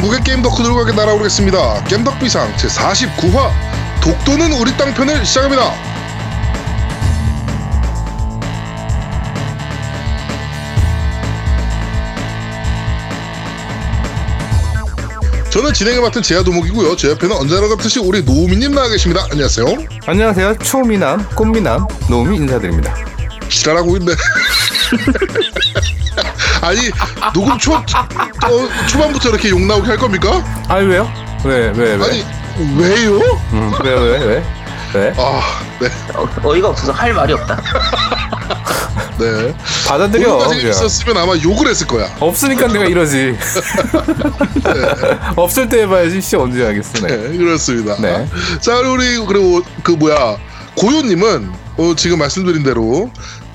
전국의 게임 덕후 들과 함께 날아오겠습니다. 겜덕비상 제 49화 독도는 우리 땅 편을 시작합니다. 저는 진행을 맡은 제야 도목이고요. 제 옆에는 언제나 그렇듯이 우리 노우미님 나와 계십니다. 안녕하세요. 안녕하세요. 초미남, 꽃미남, 노미 인사드립니다. 지랄하고 있네. 아니 녹음 초 어, 초반부터 이렇게 욕 나오게 할 겁니까? 아 왜요? 왜, 왜, 왜? 아니 왜요? 음, 왜, 왜, 왜? 왜? 아 네. 어, 어이가 없어서 할 말이 없다. 네. 받아들여. 오류가 그냥. 있었으면 아마 욕을 했을 거야. 없으니까 내가 이러지. 없을 때 해봐야지. 씨 언제 하겠어. 네. 네, 그렇습니다. 네. 자, 우리 그리고 그 뭐야 고요님은 어, 지금 말씀드린 대로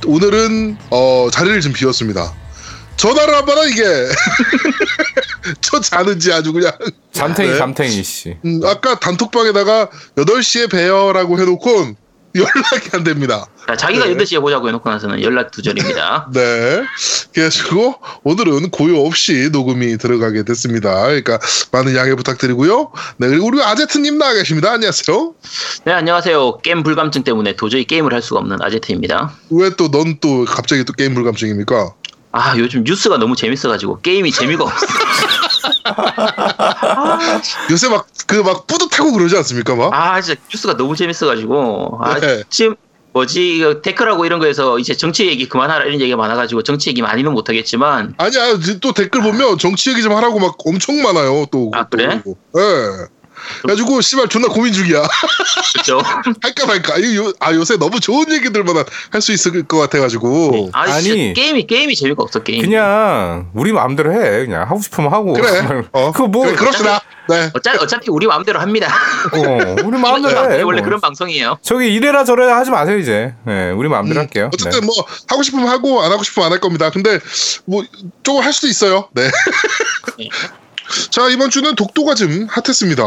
오늘은 어, 자리를 좀 비웠습니다. 전화를 한 번은 이게 저 자는지 아주 그냥 잠탱이, 네. 잠탱이 씨. 음, 아까 단톡방에다가 8시에 뵈요라고 해놓고 연락이 안 됩니다. 자, 자기가 네. 8시에 보자고 해놓고 나서는 연락 두절입니다. 네. 그래가지고 오늘은 고요 없이 녹음이 들어가게 됐습니다. 그러니까 많은 양해 부탁드리고요. 네, 그리고 우리 아제트님 나와 계십니다. 안녕하세요. 네, 안녕하세요. 게임 불감증 때문에 도저히 게임을 할 수가 없는 아제트입니다. 왜 또 넌 또 갑자기 또 게임 불감증입니까? 아, 요즘 뉴스가 너무 재밌어가지고 게임이 재미가 없어. 요새 막그 막 뿌듯하고 그러지 않습니까? 막? 아, 진짜 뉴스가 너무 재밌어가지고. 아, 네. 지금 뭐지, 이거 댓글하고 이런 거에서 이제 정치 얘기 그만하라 이런 얘기가 많아가지고 정치 얘기 많이는 못하겠지만. 아니야 또 댓글 보면 정치 얘기 좀 하라고 막 엄청 많아요. 또. 아, 그래? 또. 예. 가지고 씨발 존나 고민 중이야. 그죠? 할까 말까. 이 요, 아 요새 너무 좋은 얘기들만 할 수 있을 것 같아가지고. 아니, 아니. 게임이, 게임이 재미가 없어, 게임. 그냥 우리 마음대로 해. 그냥 하고 싶으면 하고. 그래. 어. 그거 뭐? 그래, 그럽시다. 네. 어차피, 어차피 우리 마음대로 합니다. 어, 우리 마음대로 해. 원래 뭐. 그런 방송이에요. 저기 이래라 저래라 하지 마세요 이제. 네, 우리 마음대로 할게요. 어쨌든 네. 뭐 하고 싶으면 하고 안 하고 싶으면 안 할 겁니다. 근데 뭐 조금 할 수도 있어요. 네. 네. 자 이번 주는 독도가 좀 핫했습니다.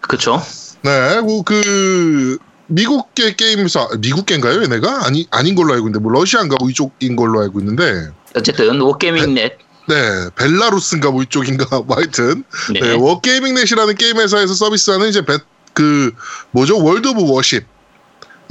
그쵸? 네, 뭐그 미국계 게임사 미국계인가요, 얘네가 아니 아닌 걸로 알고 있는데 뭐 러시아인가 뭐 이쪽인 걸로 알고 있는데 어쨌든 워게이밍넷 네 벨라루스인가 뭐 이쪽인가 뭐 하여튼 네. 네, 워게이밍넷이라는 게임 회사에서 서비스하는 이제 배, 그 뭐죠 World of Warship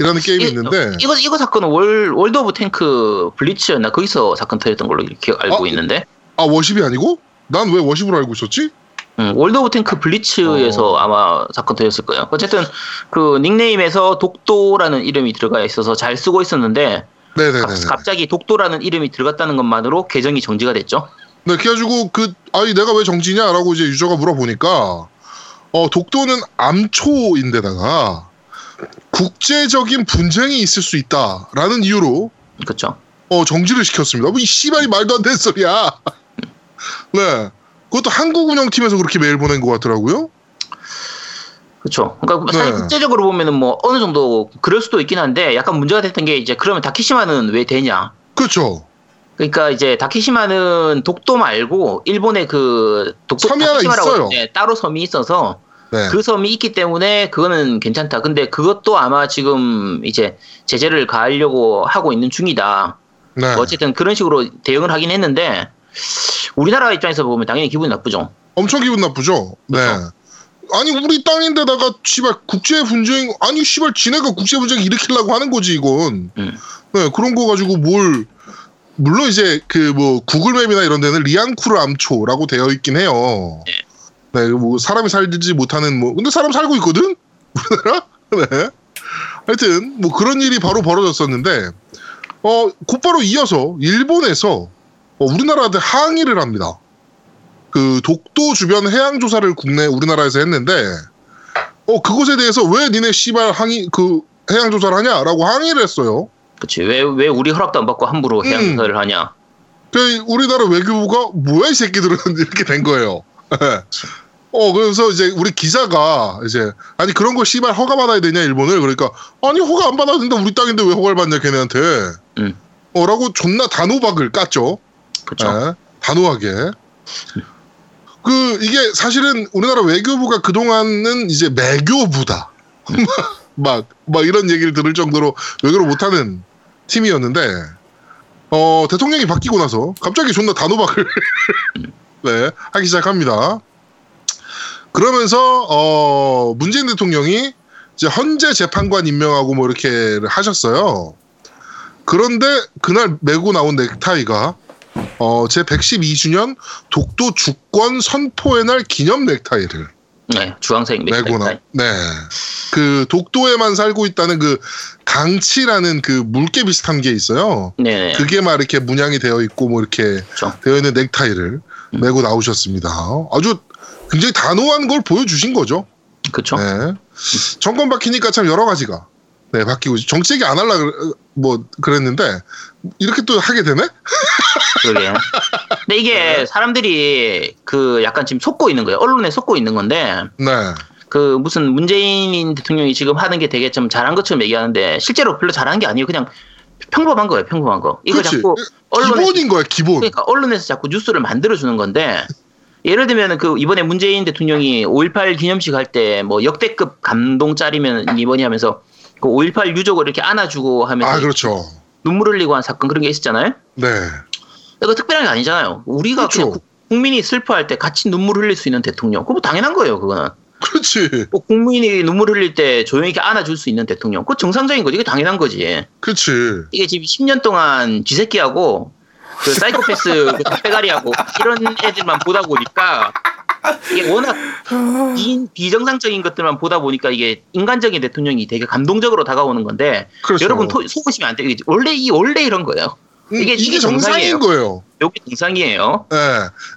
이라는 게임이 이- 있는데 이거 이거 사건은 월 World of Tank Blitz였나 거기서 사건 터졌던 걸로 이렇게 알고 어? 있는데 아 Warship이 아니고 난 왜 Warship으로 알고 있었지? 음, World of Tank Blitz에서 어. 아마 사건 터졌을 거예요. 어쨌든 그 닉네임에서 독도라는 이름이 들어가 있어서 잘 쓰고 있었는데 네네네. 갑- 갑자기 독도라는 이름이 들어갔다는 것만으로 계정이 정지가 됐죠. 네, 그래가지고 그 아니 내가 왜 정지냐라고 이제 유저가 물어보니까 어 독도는 암초인데다가 국제적인 분쟁이 있을 수 있다라는 이유로 그렇죠. 어 정지를 시켰습니다. 뭐이 씨발이 말도 안 되는 소리야. 네, 그것도 한국 운영팀에서 그렇게 메일 보낸 것 같더라고요. 그렇죠. 그러니까 사실 네. 국제적으로 보면은 뭐 어느 정도 그럴 수도 있긴 한데 약간 문제가 됐던 게 이제 그러면 다키시마는 왜 되냐? 그렇죠. 그러니까 이제 다케시마는 독도 말고 일본의 그 독도 섬이 있어요. 네, 따로 섬이 있어서 네. 그 섬이 있기 때문에 그거는 괜찮다. 근데 그것도 아마 지금 이제 제재를 가하려고 하고 있는 중이다. 네. 뭐 어쨌든 그런 식으로 대응을 하긴 했는데 우리나라 입장에서 보면 당연히 기분이 나쁘죠. 엄청 기분 나쁘죠. 네. 그렇죠. 아니 우리 땅인데다가 씨발 국제 분쟁 아니 씨발 지네가 국제 분쟁 일으키려고 하는 거지 이건. 음. 네 그런 거 가지고 뭘 물론 이제 그 뭐 구글맵이나 이런 데는 리앙쿠르 암초라고 되어 있긴 해요. 네. 뭐 사람이 살지 못하는 뭐 근데 사람 살고 있거든 우리나라. 네. 하여튼 뭐 그런 일이 바로 벌어졌었는데 어 곧바로 이어서 일본에서 어, 우리나라한테 항의를 합니다. 그 독도 주변 해양 조사를 국내 우리나라에서 했는데 어 그것에 대해서 왜 니네 씨발 항의 그 해양 조사를 하냐라고 항의를 했어요. 그치. 왜, 왜 우리 허락도 안 받고 함부로 해양 음. 조사를 하냐. 그 우리나라 외교부가 뭐야 이 새끼들은 이렇게 된 거예요. 어 그래서 이제 우리 기자가 이제 아니 그런 거 씨발 허가 받아야 되냐 일본을 그러니까 아니 허가 안 받아도 된다 우리 땅인데 왜 허가를 받냐 걔네한테 음. 어라고 존나 단호박을 깠죠. 그쵸. 네, 단호하게. 그 이게 사실은 우리나라 외교부가 그 동안은 이제 매교부다. 막 막 이런 얘기를 들을 정도로 외교를 못하는 팀이었는데 어 대통령이 바뀌고 나서 갑자기 존나 단호박을 네 하기 시작합니다. 그러면서 어 문재인 대통령이 이제 헌재 재판관 임명하고 뭐 이렇게 하셨어요. 그런데 그날 메고 나온 넥타이가 어, 제 112주년 독도 주권 선포의 날 기념 넥타이를 네, 주황색 메고 나. 넥타이. 네. 그 독도에만 살고 있다는 그 강치라는 그 물개 비슷한 게 있어요. 네, 네. 그게 막 이렇게 문양이 되어 있고 뭐 이렇게 그렇죠. 되어 있는 넥타이를 음. 메고 나오셨습니다. 아주 굉장히 단호한 걸 보여주신 거죠. 그렇죠. 네. 정권 바뀌니까 참 여러 가지가 네 바뀌고 정책이 안 할라 그래- 뭐 그랬는데 이렇게 또 하게 되네. 그러게. 근데 이게 사람들이 그 약간 지금 속고 있는 거예요. 언론에 속고 있는 건데 네. 그 무슨 문재인 대통령이 지금 하는 게 되게 좀 잘한 것처럼 얘기하는데 실제로 별로 잘한 게 아니에요. 그냥 평범한 거예요. 평범한 거. 이거 그렇지. 자꾸 언론에 기본인 거야 기본. 그러니까 언론에서 자꾸 뉴스를 만들어 주는 건데 예를 들면 그 이번에 문재인 대통령이 5.18 기념식 할 때 뭐 역대급 감동 짤이면 이번이 하면서 그 5.18 유족을 이렇게 안아주고 하면서 아 그렇죠. 눈물 흘리고 한 사건 그런 게 있었잖아요. 네. 이거 특별한 게 아니잖아요. 우리가 그렇죠. 국- 국민이 슬퍼할 때 같이 눈물 흘릴 수 있는 대통령. 그거 뭐 당연한 거예요, 그거는. 그렇지. 뭐 국민이 눈물 흘릴 때 조용히 이렇게 안아줄 수 있는 대통령. 그거 정상적인 거지. 이게 당연한 거지. 그렇지. 이게 지금 10년 동안 쥐새끼하고 그 사이코패스 그 닭대가리하고 이런 애들만 보다 보니까 이게 워낙 비, 비정상적인 것들만 보다 보니까 이게 인간적인 대통령이 되게 감동적으로 다가오는 건데 그렇죠. 여러분 토- 속으시면 안 돼요. 이게 원래 이 원래 이런 거예요. 음, 이게- 이게, 이게 정상인. 거예요. 여기 정상이에요. 예.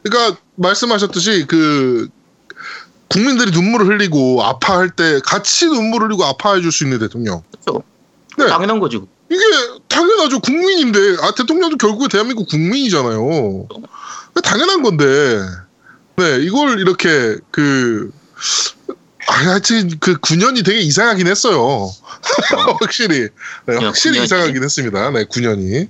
그러니까 말씀하셨듯이 그 국민들이 눈물을 흘리고 아파할 때 같이 눈물을 흘리고 아파해 줄 수 있는 대통령. 그렇죠. 네. 당연한 거지. 이게 당연하죠. 국민인데 아 대통령도 결국에 대한민국 국민이잖아요. 당연한 건데 네 이걸 이렇게 그 아, 하여튼 그 9년이 되게 이상하긴 했어요. 확실히 네, 확실히 9년이. 이상하긴 했습니다. 네 9년이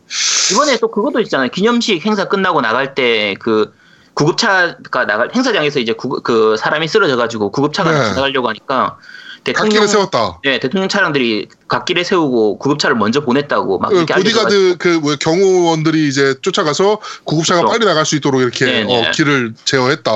이번에 또 그것도 있잖아요. 기념식 행사 끝나고 나갈 때 그 구급차가 나갈 행사장에서 이제 구, 그 사람이 쓰러져 가지고 구급차가 네. 지나가려고 하니까 대통령 세웠다. 네 대통령 차량들이 갓길에 세우고 구급차를 먼저 보냈다고 막그 이렇게 보디가드 그 뭐 경호원들이 이제 쫓아가서 구급차가 그렇죠. 빨리 나갈 수 있도록 이렇게 네네. 어, 길을 제어했다.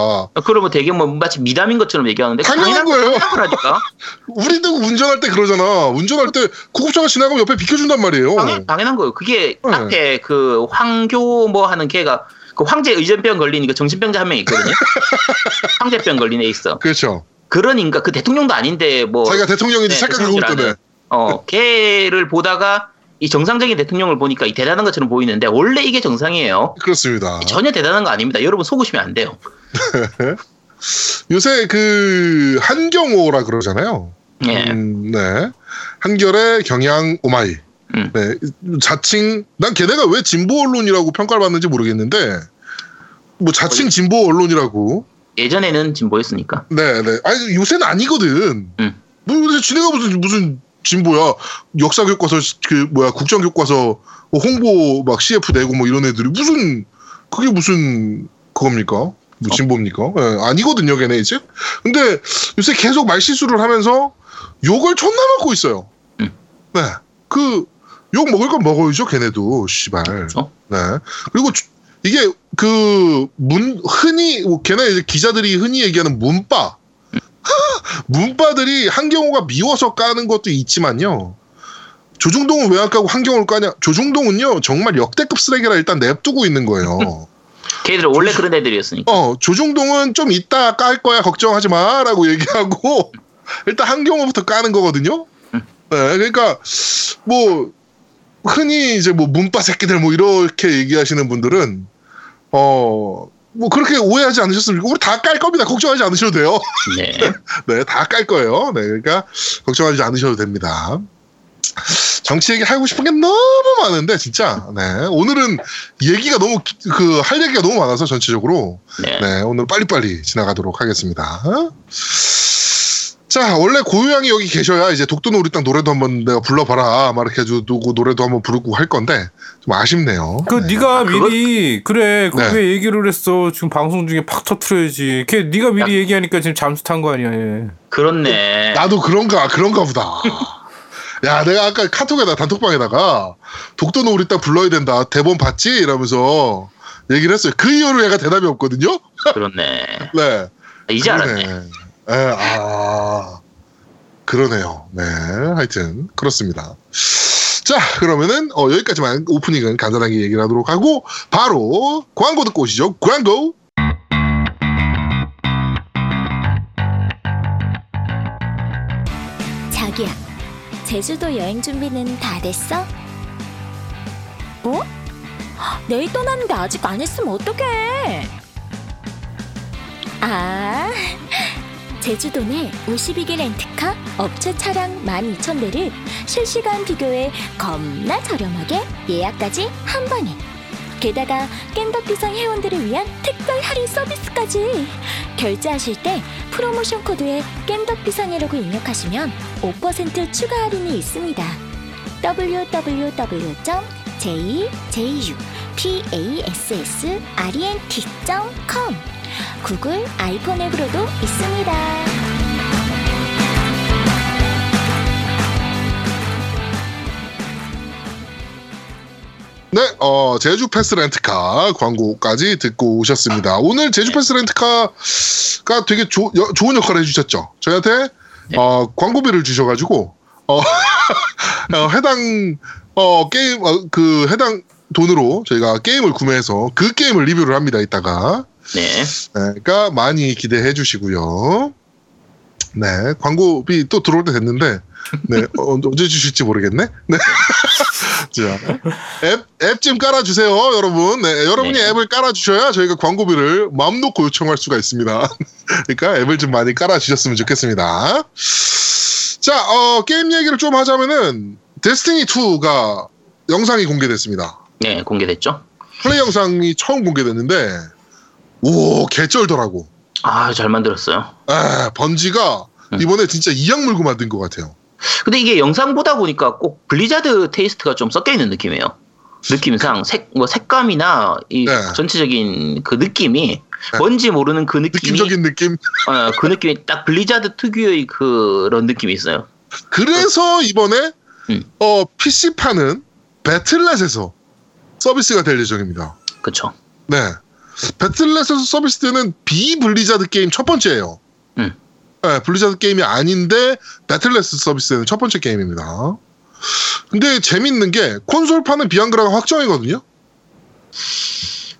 그러면 되게 뭐 마치 미담인 것처럼 얘기하는데 당연한 거예요. 당연한 거라니까. 우리도 운전할 때 그러잖아. 운전할 때 구급차가 지나가면 옆에 비켜준단 말이에요. 당연, 당연한 거예요. 그게 네. 앞에 그 황교 뭐 하는 걔가 그 황제 의전병 걸린 그 정신병자 한 명 있거든요. 황제병 걸린 애 있어. 그렇죠. 그런 인가 그 대통령도 아닌데 뭐 자기가 대통령인지 네, 착각하고 대통령이라는. 있거든. 어, 걔를 보다가 이 정상적인 대통령을 보니까 이 대단한 것처럼 보이는데 원래 이게 정상이에요. 그렇습니다. 전혀 대단한 거 아닙니다. 여러분 속으시면 안 돼요. 요새 그 한경호라 그러잖아요. 예. 음, 네. 한결의 경향 오마이. 음. 네. 자칭 난 걔네가 왜 진보 언론이라고 평가를 받는지 모르겠는데 뭐 자칭 진보 언론이라고. 예전에는 진보였으니까. 네, 네. 아니 요새는 아니거든. 음. 뭐 요새 지네가 무슨 무슨 진보야? 역사 교과서 그 뭐야 국정 교과서 뭐 홍보 막 CF 내고 뭐 이런 애들이 무슨 그게 무슨 그겁니까? 어. 뭐 진보입니까? 예, 아니거든요, 걔네 이제. 근데 요새 계속 말실수를 하면서 욕을 존나 먹고 있어요. 음. 네, 그 욕 먹을 건 먹어야죠, 걔네도 씨발. 그렇죠? 네. 그리고 주- 이게 그 문 흔히 뭐 걔네 이제 기자들이 흔히 얘기하는 문바 문바들이 한경호가 미워서 까는 것도 있지만요. 조중동은 왜 안 까고 한경호를 까냐? 조중동은요 정말 역대급 쓰레기라 일단 냅두고 있는 거예요. 걔들 원래 그런 애들이었으니까. 어 조중동은 좀 이따 깔 거야 걱정하지 마라고 얘기하고 일단 한경호부터 까는 거거든요. 네, 그러니까 뭐 흔히 이제 뭐 문바 새끼들 뭐 이렇게 얘기하시는 분들은 어. 뭐 그렇게 오해하지 않으셨으면 우리 다 깔 겁니다. 걱정하지 않으셔도 돼요. 네. 네, 다 깔 거예요. 네, 그러니까 걱정하지 않으셔도 됩니다. 정치 얘기 하고 싶은 게 너무 많은데 진짜. 네, 오늘은 얘기가 너무 그 할 얘기가 너무 많아서 전체적으로 네. 네, 오늘 빨리빨리 지나가도록 하겠습니다. 자, 원래 고유양이 여기 계셔야 이제 독도는 우리 땅 노래도 한번 내가 불러봐라. 막 이렇게 해주고 노래도 한번 부르고 할 건데 좀 아쉽네요. 그 네가 그거- 미리 그래 네. 그왜 얘기를 했어 지금 방송 중에 팍 터트려야지 걔 네가 미리 얘기하니까 지금 잠수 탄 거 아니야 얘. 그렇네. 나도 그런가 그런가 보다. 야, 내가 아까 카톡에다 단톡방에다가 독도는 우리 땅 불러야 된다. 대본 봤지? 이러면서 얘기를 했어요. 그 이후로 얘가 대답이 없거든요. 그렇네. 네. 이제 그러네. 알았네. 에, 아, 그러네요. 네, 하여튼 그렇습니다. 자, 그러면은 어, 여기까지만 오프닝은 간단하게 얘기를 하도록 하고 바로 광고 듣고 오시죠. 광고. 자기야, 제주도 여행 준비는 다 됐어? 뭐? 내일 떠나는데 아직 안 했으면 어떡해? 아, 제주도 내 52개 렌트카 업체 차량 12,000대를 실시간 비교해 겁나 저렴하게 예약까지 한 번에. 게다가 깸덕비상 회원들을 위한 특별 할인 서비스까지. 결제하실 때 프로모션 코드에 깸덕비상이라고 입력하시면 5% 추가 할인이 있습니다. www.jjupassrent.com 구글 아이폰 앱으로도 있습니다. 네, 어, 제주 패스 렌트카 광고까지 듣고 오셨습니다. 오늘 제주 패스 렌트카가 되게 조- 여- 좋은 역할을 해주셨죠. 저희한테 어, 광고비를 주셔가지고 어, 어, 해당 어, 게임 어, 그 해당 돈으로 저희가 게임을 구매해서 그 게임을 리뷰를 합니다. 이따가 네. 네, 그러니까 많이 기대해 주시고요. 네, 광고비 또 들어올 때 됐는데, 네, 어, 언제 주실지 모르겠네. 네. 자, 앱, 앱 좀 깔아주세요, 여러분. 네, 여러분이 네. 앱을 깔아주셔야 저희가 광고비를 마음 놓고 요청할 수가 있습니다. 그러니까 앱을 좀 많이 깔아주셨으면 좋겠습니다. 자, 어, 게임 얘기를 좀 하자면은, 데스티니2가 영상이 공개됐습니다. 네, 공개됐죠. 플레이 영상이 처음 공개됐는데, 오, 개쩔더라고. 아, 잘 만들었어요. 아, 번지가 음. 이번에 진짜 이악 물고 만든 것 같아요. 근데 이게 영상 보다 보니까 꼭 블리자드 taste가 좀 섞여 있는 느낌이에요. 느낌상 색, 뭐 색감이나 이 네. 전체적인 그 느낌이 네. 뭔지 모르는 그 느낌이 느낌적인 느낌. 어, 그 느낌이 딱 블리자드 특유의 그런 느낌이 있어요. 그래서 이번에 음. 어, PC판은 배틀넷에서 서비스가 될 예정입니다. 그쵸. 네. 배틀넷에서 서비스되는 비블리자드 게임 첫 번째예요. 음. 네, 블리자드 게임이 아닌데 배틀넷 서비스되는 첫 번째 게임입니다. 근데 재밌는 게 콘솔판은 비한글화가 확정이거든요.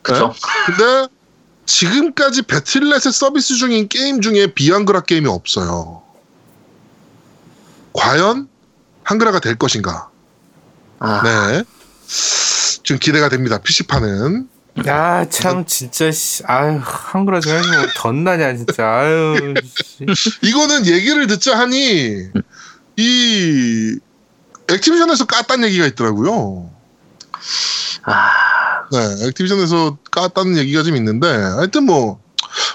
그쵸. 근데 지금까지 배틀넷에 서비스 중인 게임 중에 비한글화 게임이 없어요. 과연 한글화가 될 것인가? 아, 네. 좀 기대가 됩니다. PC판은. 야, 참, 진짜, 씨. 아유, 한글화 좀 해주면 뭐 덧나냐, 진짜. 아유, 씨. 이거는 얘기를 듣자 하니 이 액티비전에서 깠다는 얘기가 있더라고요. 아, 네, 액티비전에서 깠다는 얘기가 좀 있는데 하여튼 뭐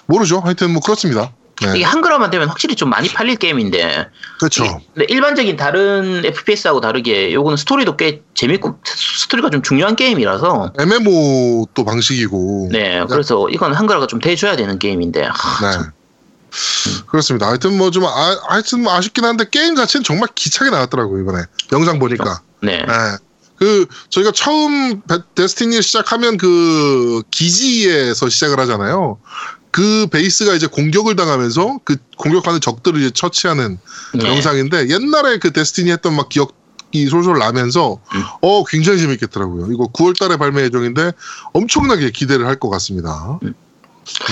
모르죠. 하여튼 뭐 그렇습니다. 이게 네, 한글화만 되면 확실히 좀 많이 팔릴 게임인데 그렇죠. 근데 일반적인 다른 FPS하고 다르게 요거는 스토리도 꽤 재밌고 스토리가 좀 중요한 게임이라서 MMO 또 방식이고. 네 그래서 이건 한글화가 좀 돼줘야 되는 게임인데 하, 네. 그렇습니다. 하여튼 뭐 좀 아, 하여튼 뭐 아쉽긴 한데 게임 자체는 정말 기차게 나왔더라고요 이번에 영상 보니까. 네 네. 그 저희가 처음 베- 데스티니 시작하면 그 기지에서 시작을 하잖아요. 그 베이스가 이제 공격을 당하면서 그 공격하는 적들을 이제 처치하는 네. 영상인데 옛날에 그 데스티니 했던 막 기억이 솔솔 나면서 음. 어 굉장히 재밌겠더라고요. 이거 9월달에 발매 예정인데 엄청나게 기대를 할 것 같습니다. 음.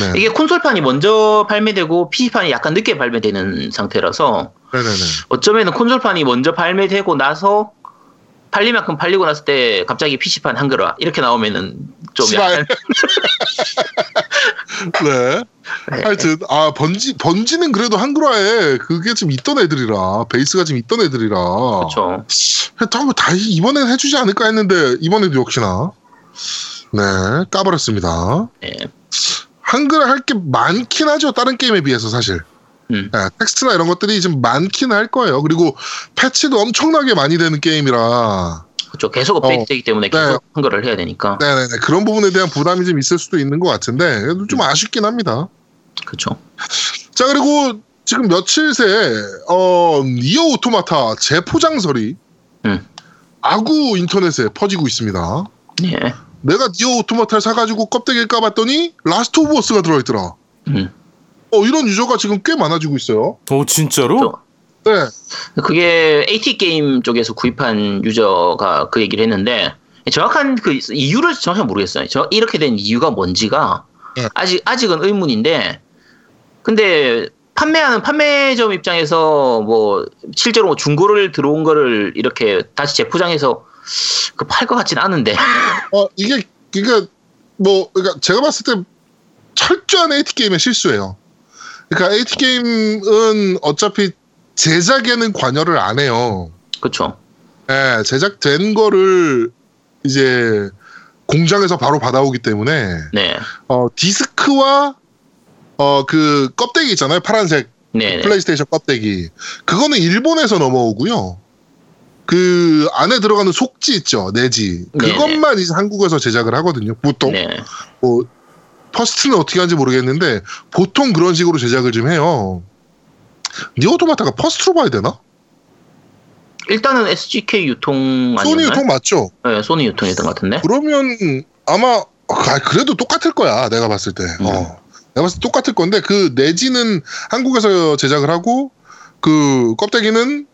네, 이게 콘솔판이 먼저 발매되고 PC판이 약간 늦게 발매되는 상태라서 네네네. 어쩌면은 콘솔판이 먼저 발매되고 나서 팔릴 만큼 팔리고 났을 때 갑자기 PC판 한글화 이렇게 나오면은 좀. 약간 네. 네. 하여튼 아 번지 번지는 그래도 한글화에 그게 좀 있던 애들이라 베이스가 좀 있던 애들이라 그렇죠. 한번 다 이번엔 해주지 않을까 했는데 이번에도 역시나 네 까버렸습니다. 네. 한글화 할 게 많긴 하죠 다른 게임에 비해서 사실. 음. 네, 텍스트나 이런 것들이 좀 많긴 할 거예요. 그리고 패치도 엄청나게 많이 되는 게임이라 그렇죠. 계속 업데이트되기 때문에 계속 네. 한글화를 해야 되니까. 네네네 그런 부분에 대한 부담이 좀 있을 수도 있는 것 같은데 좀 아쉽긴 합니다. 그렇죠. 자 그리고 지금 며칠 새에 어, Nier Automata 재포장설이 음. 아구 인터넷에 퍼지고 있습니다. 네. 내가 Nier Automata를 사가지고 껍데기를 까봤더니 Last of Us가 들어있더라. 음. 어, 이런 유저가 지금 꽤 많아지고 있어요. 어 진짜로? 네. 그게 AT 게임 쪽에서 구입한 유저가 그 얘기를 했는데 정확한 그 이유를 정확히 모르겠어요. 저 이렇게 된 이유가 뭔지가 네. 아직 아직은 의문인데 근데 판매하는 판매점 입장에서 뭐 실제로 뭐 중고를 들어온 거를 이렇게 다시 재포장해서 그 팔 것 같진 않은데 어, 이게, 그러니까, 뭐, 그러니까 제가 봤을 때 철저한 AT 게임의 실수예요. 그러니까 AT 게임은 어차피 제작에는 관여를 안 해요. 그렇죠. 예, 제작된 거를 이제 공장에서 바로 받아오기 때문에 네, 어, 디스크와 어, 그 껍데기 있잖아요. 파란색 네, 네. 플레이스테이션 껍데기. 그거는 일본에서 넘어오고요. 그 안에 들어가는 속지 있죠. 내지. 네네. 그것만 이제 한국에서 제작을 하거든요. 보통. 네. 뭐 first는 어떻게 하는지 모르겠는데 보통 그런 식으로 제작을 좀 해요. Nier Automata가 first로 봐야 되나? 일단은 SGK 유통 아니었나요? 소니 유통 맞죠? 네, 소니 유통이었던 것 같은데. 그러면 아마 아, 그래도 똑같을 거야. 내가 봤을 때. 음. 어. 내가 봤을 때 똑같을 건데 그 내지는 한국에서 제작을 하고 그 껍데기는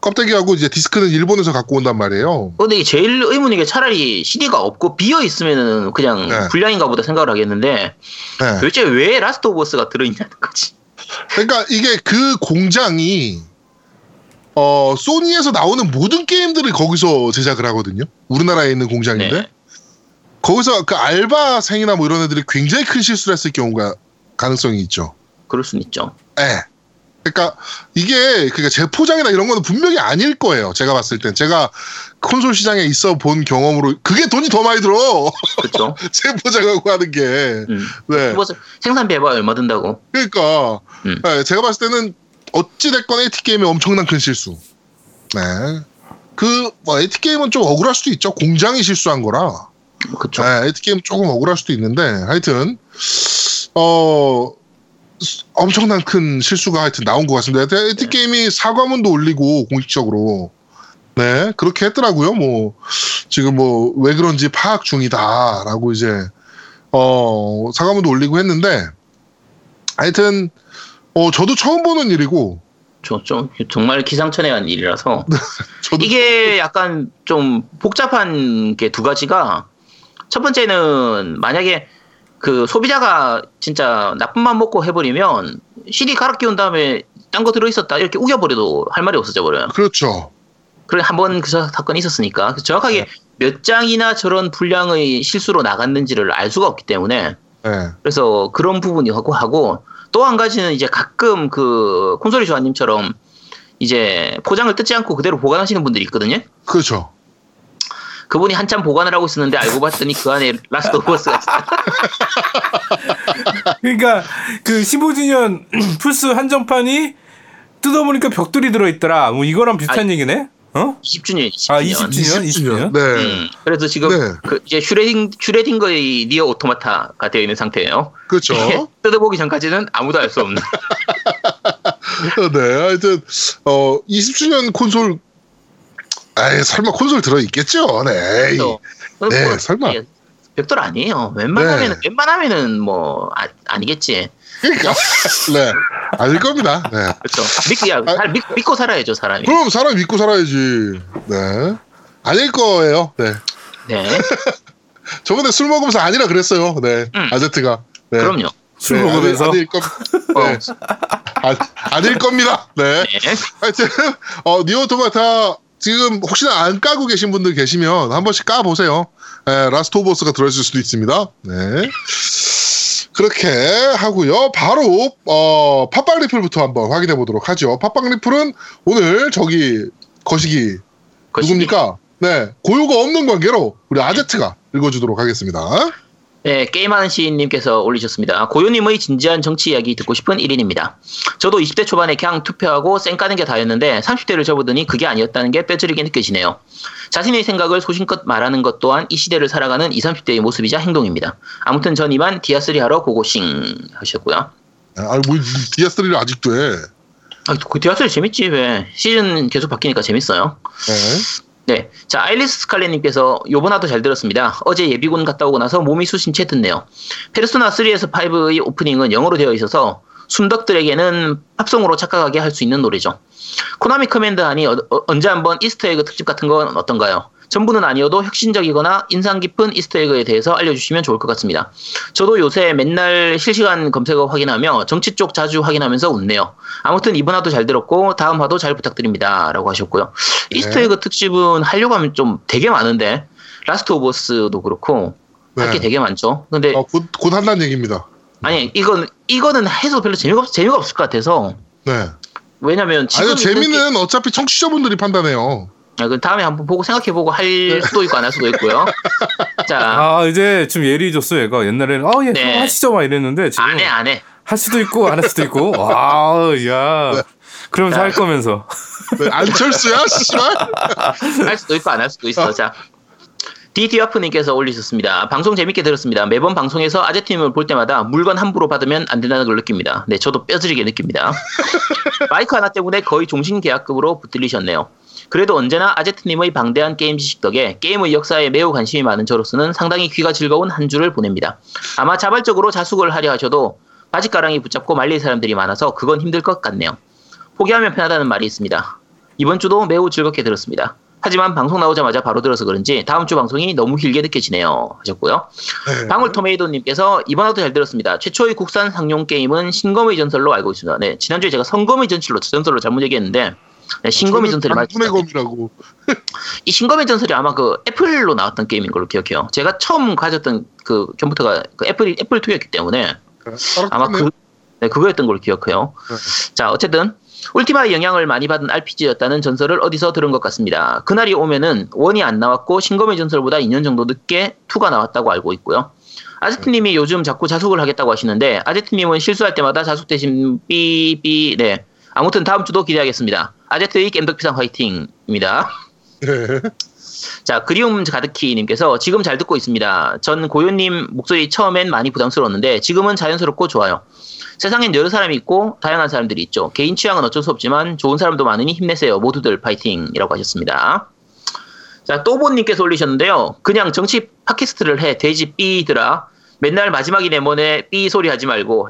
껍데기하고 이제 디스크는 일본에서 갖고 온단 말이에요. 근데 이게 제일 의문인 게 차라리 CD가 없고 비어 있으면은 그냥 네. 불량인가 보다 생각을 하겠는데 네. 도대체 왜 Last of Us가 들어있냐는 거지. 그러니까 이게 그 공장이 어 소니에서 나오는 모든 게임들을 거기서 제작을 하거든요. 우리나라에 있는 공장인데 네. 거기서 그 알바생이나 뭐 이런 애들이 굉장히 큰 실수를 했을 경우가 가능성이 있죠. 그럴 순 있죠. 예. 그러니까 이게 그러니까 재포장이나 이런 거는 분명히 아닐 거예요. 제가 봤을 땐 제가 콘솔 시장에 있어 본 경험으로 그게 돈이 더 많이 들어. 그렇죠. 재포장하고 하는 게. 음. 네. 뭐 생산 비 해봐 얼마 든다고. 그러니까 음. 네, 제가 봤을 때는 어찌 됐건 AT 게임의 엄청난 큰 실수. 네. 그뭐 AT 게임은 좀 억울할 수도 있죠. 공장이 실수한 거라. 그렇죠. 네, AT 게임 조금 억울할 수도 있는데 하여튼 어 스- 엄청난 큰 실수가 하여튼 나온 것 같습니다. AT 네. 게임이 사과문도 올리고 공식적으로 네 그렇게 했더라고요. 뭐 지금 뭐 왜 그런지 파악 중이다라고 이제 어 사과문도 올리고 했는데 하여튼 어 저도 처음 보는 일이고 저, 좀 정말 기상천외한 일이라서 이게 약간 좀 복잡한 게 두 가지가 첫 번째는 만약에 그 소비자가 진짜 나쁜 맘 먹고 해버리면 CD 갈아 끼운 다음에 딴 거 들어있었다 이렇게 우겨버려도 할 말이 없어져 버려요. 그렇죠. 그래 한번 그 사건이 있었으니까 정확하게 네. 몇 장이나 저런 분량의 실수로 나갔는지를 알 수가 없기 때문에 네. 그래서 그런 부분이 하고 하고 또 한 가지는 이제 가끔 그 콘솔이 조아님처럼 이제 포장을 뜯지 않고 그대로 보관하시는 분들이 있거든요. 그렇죠. 그분이 한참 보관을 하고 있었는데 알고 봤더니 그 안에 Last of Us가 있어요. 그러니까 그 15주년 플스 한정판이 뜯어보니까 벽돌이 들어있더라. 뭐 이거랑 비슷한 얘기네. 어? 20주년, 20주년. 아 20주년, 20주년. 네. 음, 그래서 지금 네. 그 이제 슈레딩 슈레딩거의 NieR Automata가 되어 있는 상태예요. 그렇죠. 뜯어보기 전까지는 아무도 알 수 없는. 네, 하여튼 어 20주년 콘솔 아이 설마 콘솔 들어 있겠죠? 네. 에이. 그래서 네, 뭐, 설마. 예, 벽돌 아니에요. 웬만하면 네. 웬만하면은 뭐 아, 아니겠지. 그러니까 네 아닐 겁니다. 네. 그렇죠. 믿, 야, 살- 믿, 믿고 살아야죠 사람이. 그럼 사람 믿고 살아야지. 네. 아닐 거예요. 네. 네, 저번에 술 먹으면서 아니라 그랬어요. 네. 음. 아제트가. 네. 그럼요. 술 네, 먹으면서 아닐, 아닐, 겁, 네. 아, 아닐 겁니다. 네. 네. 하여튼 어 NieR Automata 지금 혹시나 안 까고 계신 분들 계시면 한 번씩 까 보세요. Last of Us가 들어있을 수도 있습니다. 네. 그렇게 하고요. 바로 어 팟빵 리플부터 한번 확인해 보도록 하죠. 팟빵 리플은 오늘 저기 거시기 거시기. 누굽니까? 네. 고요가 없는 관계로 우리 아제트가 읽어주도록 하겠습니다. 네, 게임하는 시인님께서 올리셨습니다. 고요님의 진지한 정치 이야기 듣고 싶은 1인입니다. 저도 20대 초반에 그냥 투표하고 쌩 까는 게 다였는데 30대를 접어드니 그게 아니었다는 게 뼈저리게 느껴지네요. 자신의 생각을 소신껏 말하는 것 또한 이 시대를 살아가는 20, 30대의 모습이자 행동입니다. 아무튼 전 이만 디아3 하러 고고싱 하셨고요. 아, 뭐 디아3를 아직도 해. 아, 그 디아3 재밌지 왜? 시즌 계속 바뀌니까 재밌어요. 네. 네. 자, 아일리스 스칼렛님께서 요번 화도 잘 들었습니다. 어제 예비군 갔다 오고 나서 몸이 쑤신 채 듣네요. 페르소나 3에서 5의 오프닝은 영어로 되어 있어서 순덕들에게는 팝송으로 착각하게 할 수 있는 노래죠. Konami command 하니 어- 어- 언제 한번 Easter egg 특집 같은 건 어떤가요? 전부는 아니어도 혁신적이거나 인상 깊은 Easter egg에 대해서 알려주시면 좋을 것 같습니다. 저도 요새 맨날 실시간 검색어 확인하며 정치 쪽 자주 확인하면서 웃네요. 아무튼 이번 화도 잘 들었고 다음 화도 잘 부탁드립니다. 라고 하셨고요. 네. Easter egg 특집은 하려고 하면 좀 되게 많은데 Last of Us도 그렇고 할게 네. 되게 많죠. 근데 어, 곧, 곧 한다는 얘기입니다. 아니 이건 이거는 해서 별로 재미가 없, 재미가 없을 것 같아서 네. 왜냐면 지금 아니, 재미는 어차피 청취자분들이 판단해요. 아, 그 다음에 한번 보고 생각해보고 할 수도 있고 안 할 수도 있고요. 자 아 이제 좀 예리 줬어 얘가 옛날에는 아예 네. 하시죠 막 이랬는데 지금 안해 안 해. 할 수도 있고 안 할 수도 있고 와야 네. 그러면서 자. 할 거면서 네, 안철수야, 씨발. 할 수도 있고 안 할 수도 있어. 자. 디디아프님께서 올리셨습니다. 방송 재밌게 들었습니다. 매번 방송에서 아재팀을 볼 때마다 물건 함부로 받으면 안 된다는 걸 느낍니다. 네, 저도 뼈저리게 느낍니다. 마이크 하나 때문에 거의 종신 계약급으로 붙들리셨네요. 그래도 언제나 아제트님의 방대한 게임 지식 덕에 게임의 역사에 매우 관심이 많은 저로서는 상당히 귀가 즐거운 한 주를 보냅니다. 아마 자발적으로 자숙을 하려 하셔도 바지가랑이 붙잡고 말릴 사람들이 많아서 그건 힘들 것 같네요. 포기하면 편하다는 말이 있습니다. 이번 주도 매우 즐겁게 들었습니다. 하지만 방송 나오자마자 바로 들어서 그런지 다음 주 방송이 너무 길게 느껴지네요. 하셨고요. 네. 방울토메이도님께서 이번 화도 잘 들었습니다. 최초의 국산 상용 게임은 신검의 전설로 알고 있습니다. 네, 지난주에 제가 성검의 전설로 전설로 잘못 얘기했는데 네, 신검의 전설이 맞 단순의 검이라고. 이 신검의 전설이 아마 그 애플로 나왔던 게임인 걸로 기억해요. 제가 처음 가졌던 그 컴퓨터가 그 애플이 애플 2였기 때문에 아마 그 네, 그거였던 걸로 기억해요. 네. 자, 어쨌든 울티마의 영향을 많이 받은 RPG였다는 전설을 어디서 들은 것 같습니다. 그날이 오면은 원이 안 나왔고 신검의 전설보다 2년 정도 늦게 2가 나왔다고 알고 있고요. 아제트님이 요즘 자꾸 자숙을 하겠다고 하시는데 아제트님은 실수할 때마다 자숙 대신 삐삐 네 아무튼 다음 주도 기대하겠습니다. 아제트의 겜덕비상 화이팅입니다. 네. 자, 그리움 가득히님께서 지금 잘 듣고 있습니다. 전 고요님 목소리 처음엔 많이 부담스러웠는데 지금은 자연스럽고 좋아요. 세상엔 여러 사람이 있고 다양한 사람들이 있죠. 개인 취향은 어쩔 수 없지만 좋은 사람도 많으니 힘내세요. 모두들 파이팅이라고 하셨습니다. 자, 또보님께서 올리셨는데요. 그냥 정치 팟캐스트를 해. 돼지 삐더라. 맨날 마지막이 내모네 삐 소리 하지 말고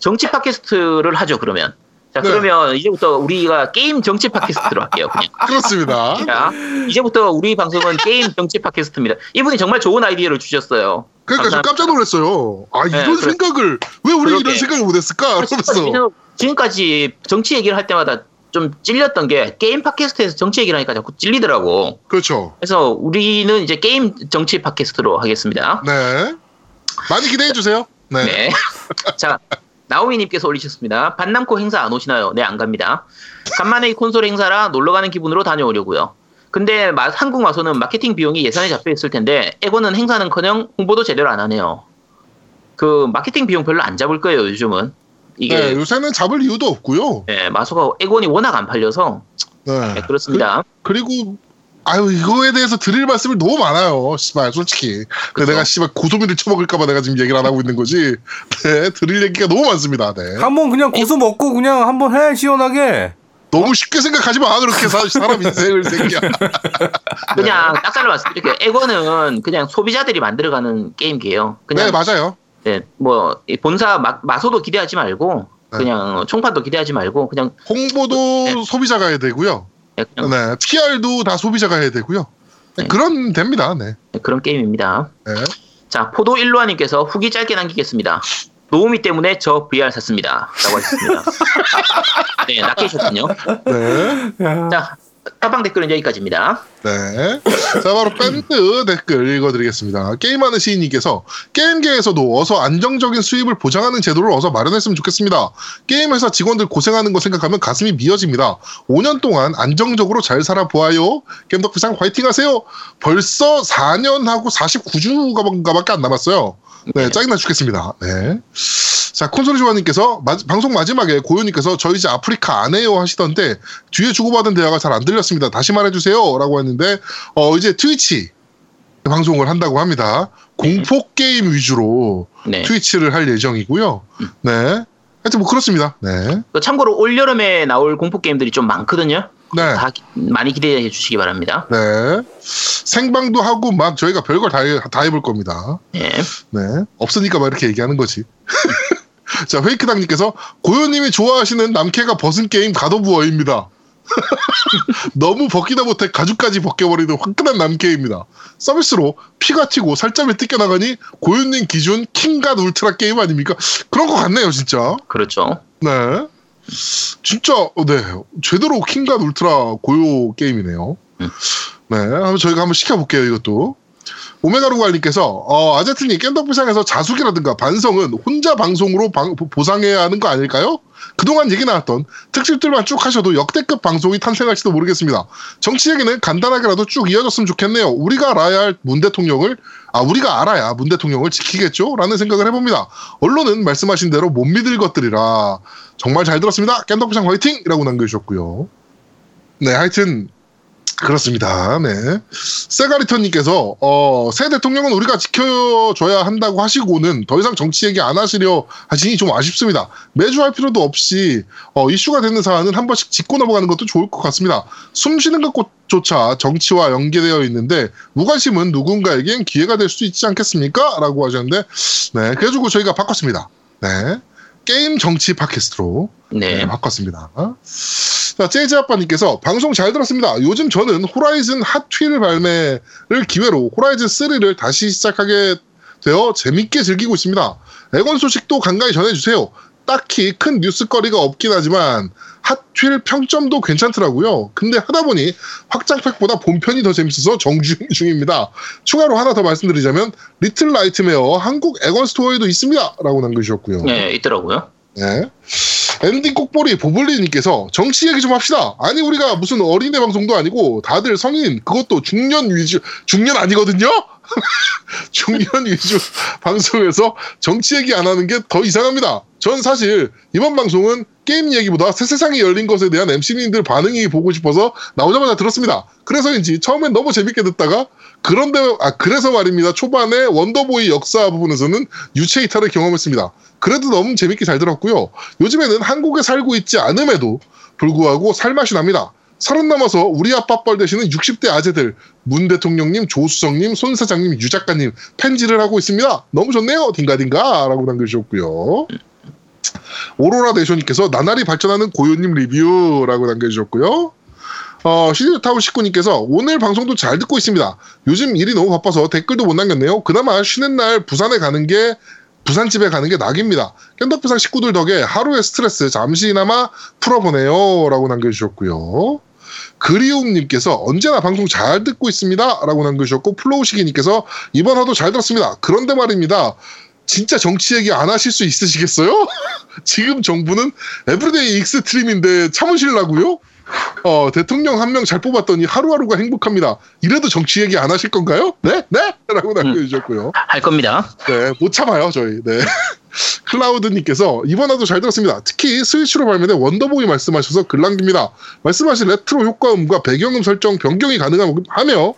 정치 팟캐스트를 하죠, 그러면. 자, 네. 그러면 이제부터 우리가 게임 정치 팟캐스트로 할게요, 그냥. 그렇습니다. 자, 이제부터 우리 방송은 게임 정치 팟캐스트입니다. 이분이 정말 좋은 아이디어를 주셨어요. 그러니까 저. 깜짝 놀랐어요. 아, 네, 이런 그래. 생각을, 왜 우리. 이런 생각을 못했을까? 우리는 지금까지 정치 얘기를 할 때마다 좀 찔렸던 게 게임 팟캐스트에서 정치 얘기를 하니까 자꾸 찔리더라고. 그렇죠. 그래서 우리는 이제 게임 정치 팟캐스트로 하겠습니다. 네. 많이 기대해 주세요. 네. 네. 자, 나오미님께서 올리셨습니다. 반남코 행사 안 오시나요? 네, 안 갑니다. 간만에 콘솔 행사라 놀러 가는 기분으로 다녀오려고요. 근데 마- 한국 와서는 마케팅 비용이 예산에 잡혀 있을 텐데 에고는 행사는커녕 홍보도 제대로 안 하네요. 그 마케팅 비용 별로 안 잡을 거예요 요즘은 이게 네, 요새는 잡을 이유도 없고요. 네, 마소가 에곤이 워낙 안 팔려서 네. 네, 그렇습니다. 그 리고 아유 이거에 대해서 드릴 말씀이 너무 많아요. 씨발 솔직히 그쵸. 내가 씨발 고소미를 쳐먹을까봐 내가 지금 얘기를 안 하고 있는 거지. 네, 드릴 얘기가 너무 많습니다. 네. 한번 그냥 고수 먹고 그냥 한번 해 시원하게 너무 쉽게 생각하지 마 그렇게 사, 사람 인생을 새끼야. 그냥 딱 잘라 말씀드릴게요. 에곤은 그냥 소비자들이 만들어가는 게임기예요. 그냥 네 맞아요. 네, 뭐, 이 본사 마, 마소도 기대하지 말고, 네. 그냥 총판도 기대하지 말고, 그냥, 홍보도 네. 소비자가 해야 되고요. 네, 네, PR도 다 소비자가 해야 되고요. 네, 네. 그런 됩니다. 네. 그런 게임입니다. 네. 자, 포도 일루아님께서 후기 짧게 남기겠습니다. 노우미 때문에 저 VR 샀습니다. 라고 하셨습니다. 네, 낚이셨군요. 네. 자, 팟빵 댓글은 여기까지입니다. 네. 자, 바로 밴드 댓글 읽어드리겠습니다. 게임하는 시인님께서 게임계에서도 어서 안정적인 수입을 보장하는 제도를 어서 마련했으면 좋겠습니다. 게임 회사 직원들 고생하는 거 생각하면 가슴이 미어집니다. 5년 동안 안정적으로 잘 살아보아요. 겜덕비상 화이팅 하세요. 벌써 4년하고 49주가밖에 안 남았어요. 네, 짜증나 죽겠습니다. 네. 자, 마- 방송 마지막에 고요님께서 저 이제 아프리카 안 해요 하시던데 뒤에 주고받은 대화가 잘 안 들렸습니다. 다시 말해주세요. 라고 했는데, 어, 이제 트위치 방송을 한다고 합니다. 공포 게임 위주로 네. 트위치를 할 예정이고요. 네. 하여튼 뭐 그렇습니다. 네. 또 참고로 올 여름에 나올 공포 게임들이 좀 많거든요. 네. 다 기- 많이 기대해 주시기 바랍니다. 네. 생방도 하고 막 저희가 별걸 다, 해- 다 해볼 겁니다. 네. 네. 없으니까 막 이렇게 얘기하는 거지. 자, 페이크당님께서 고요님이 좋아하시는 남캐가 벗은 게임 God of War입니다. 너무 벗기다 못해 가죽까지 벗겨버리는 화끈한 남캐입니다. 서비스로 피가 튀고 살점이 뜯겨나가니 고요님 기준 킹갓 울트라 게임 아닙니까? 그런 것 같네요, 진짜. 그렇죠. 네. 진짜, 어, 네. 제대로 킹갓 울트라 고요 게임이네요. 음. 네. 한번 저희가 한번 시켜볼게요, 이것도. 오메가루갈님께서 어, 아제트님 겜덕비상에서 자숙이라든가 반성은 혼자 방송으로 방- 보상해야 하는 거 아닐까요? 그동안 얘기 나왔던 특집들만 쭉 하셔도 역대급 방송이 탄생할지도 모르겠습니다. 정치 얘기는 간단하게라도 쭉 이어졌으면 좋겠네요. 우리가 알아야 할 문 대통령을 아 우리가 알아야 문 대통령을 지키겠죠? 라는 생각을 해봅니다. 언론은 말씀하신 대로 못 믿을 것들이라 정말 잘 들었습니다. 깬덕비상 화이팅! 이라고 남겨주셨고요. 네 하여튼 그렇습니다. 네. 세가리터님께서 어, 새 대통령은 우리가 지켜줘야 한다고 하시고는 더 이상 정치 얘기 안 하시려 하시니 좀 아쉽습니다. 매주 할 필요도 없이 어, 이슈가 되는 사안은 한 번씩 짚고 넘어가는 것도 좋을 것 같습니다. 숨 쉬는 것조차 정치와 연계되어 있는데 무관심은 누군가에겐 기회가 될 수 있지 않겠습니까? 라고 하셨는데 네 그래가지고 저희가 바꿨습니다. 네 게임 정치 팟캐스트로 네, 네. 바꿨습니다. 자, 재즈 아빠님께서 방송 잘 들었습니다. 요즘 저는 호라이즌 핫휠 발매를 기회로 호라이즌 3를 다시 시작하게 되어 재밌게 즐기고 있습니다. 엑원 소식도 간간히 전해주세요. 딱히 큰 뉴스거리가 없긴 하지만 핫휠 평점도 괜찮더라고요. 근데 하다 보니 확장팩보다 본편이 더 재밌어서 정주행 중입니다. 추가로 하나 더 말씀드리자면 Little Nightmare 한국 엑원 스토어에도 있습니다. 라고 남겨주셨고요. 네, 있더라고요. 네. 엔딩 꼭보리 보블리님께서 정치 얘기 좀 합시다. 아니 우리가 무슨 어린애 방송도 아니고 다들 성인 그것도 중년 위주 중년 아니거든요. 중년 위주 방송에서 정치 얘기 안 하는 게 더 이상합니다. 전 사실 이번 방송은 게임 얘기보다 새 세상이 열린 것에 대한 MC님들 반응이 보고 싶어서 나오자마자 들었습니다. 그래서인지 처음엔 너무 재밌게 듣다가 그런데 아 그래서 말입니다. 초반에 원더보이 역사 부분에서는 유체 이탈을 경험했습니다. 그래도 너무 재밌게 잘 들었고요. 요즘에는 한국에 살고 있지 않음에도 불구하고 살맛이 납니다. 서른 넘어서 우리 아빠 뻘 되시는 60대 아재들 문 대통령님, 조수성님, 손 사장님, 유 작가님 팬지를 하고 있습니다. 너무 좋네요. 딩가딩가라고 남겨주셨고요. 오로라 네이션님께서 나날이 발전하는 고요님 리뷰라고 남겨주셨고요. 어, 시즈타운 식구님께서 오늘 방송도 잘 듣고 있습니다. 요즘 일이 너무 바빠서 댓글도 못 남겼네요. 그나마 쉬는 날 부산에 가는 게 부산집에 가는 게 낙입니다. 깬덕부상 식구들 덕에 하루의 스트레스 잠시나마 풀어보네요. 라고 남겨주셨고요. 그리움님께서 언제나 방송 잘 듣고 있습니다. 라고 남겨주셨고, 플로우시기님께서 이번 화도 잘 들었습니다. 그런데 말입니다. 진짜 정치 얘기 안 하실 수 있으시겠어요? 지금 정부는 everyday extreme인데 참으실라고요? 어, 대통령 한 명 잘 뽑았더니 하루하루가 행복합니다. 이래도 정치 얘기 안 하실 건가요? 네? 네? 라고 남겨주셨고요. 할 겁니다. 네, 못 참아요, 저희. 네. 클라우드님께서 이번 화도 잘 들었습니다. 특히 스위치로 발매된 Wonder Boy 말씀하셔서 글 남깁니다. 말씀하신 레트로 효과음과 배경음 설정 변경이 가능하며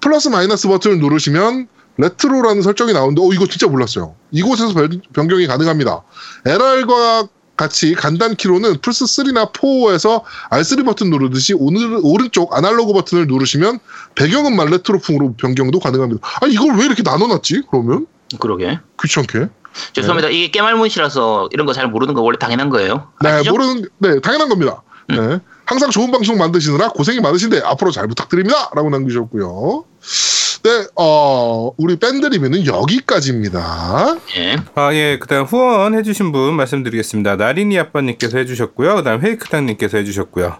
플러스 마이너스 버튼을 누르시면 레트로라는 설정이 나오는데, 어, 이거 진짜 몰랐어요. 이곳에서 변- 변경이 가능합니다. LR과 같이 간단 키로는 플스3나 4에서 R3 버튼 누르듯이 오늘, 오른쪽 아날로그 버튼을 누르시면 배경음만 레트로풍으로 변경도 가능합니다. 아, 이걸 왜 이렇게 나눠놨지, 그러면? 그러게. 귀찮게. 죄송합니다. 이게 겜알못이라서 이런 거 잘 모르는 거 원래 당연한 거예요. 네, 아시죠? 모르는, 네, 당연한 겁니다. 네. 항상 좋은 방송 만드시느라 고생이 많으신데 앞으로 잘 부탁드립니다. 라고 남기셨고요. 네, 어, 우리 밴드 리뷰는 여기까지입니다. 예. 아, 예. 그 다음 후원 해주신 분 말씀드리겠습니다. 나린이 아빠님께서 해주셨고요. 그 다음 회이크탕님께서 해주셨고요.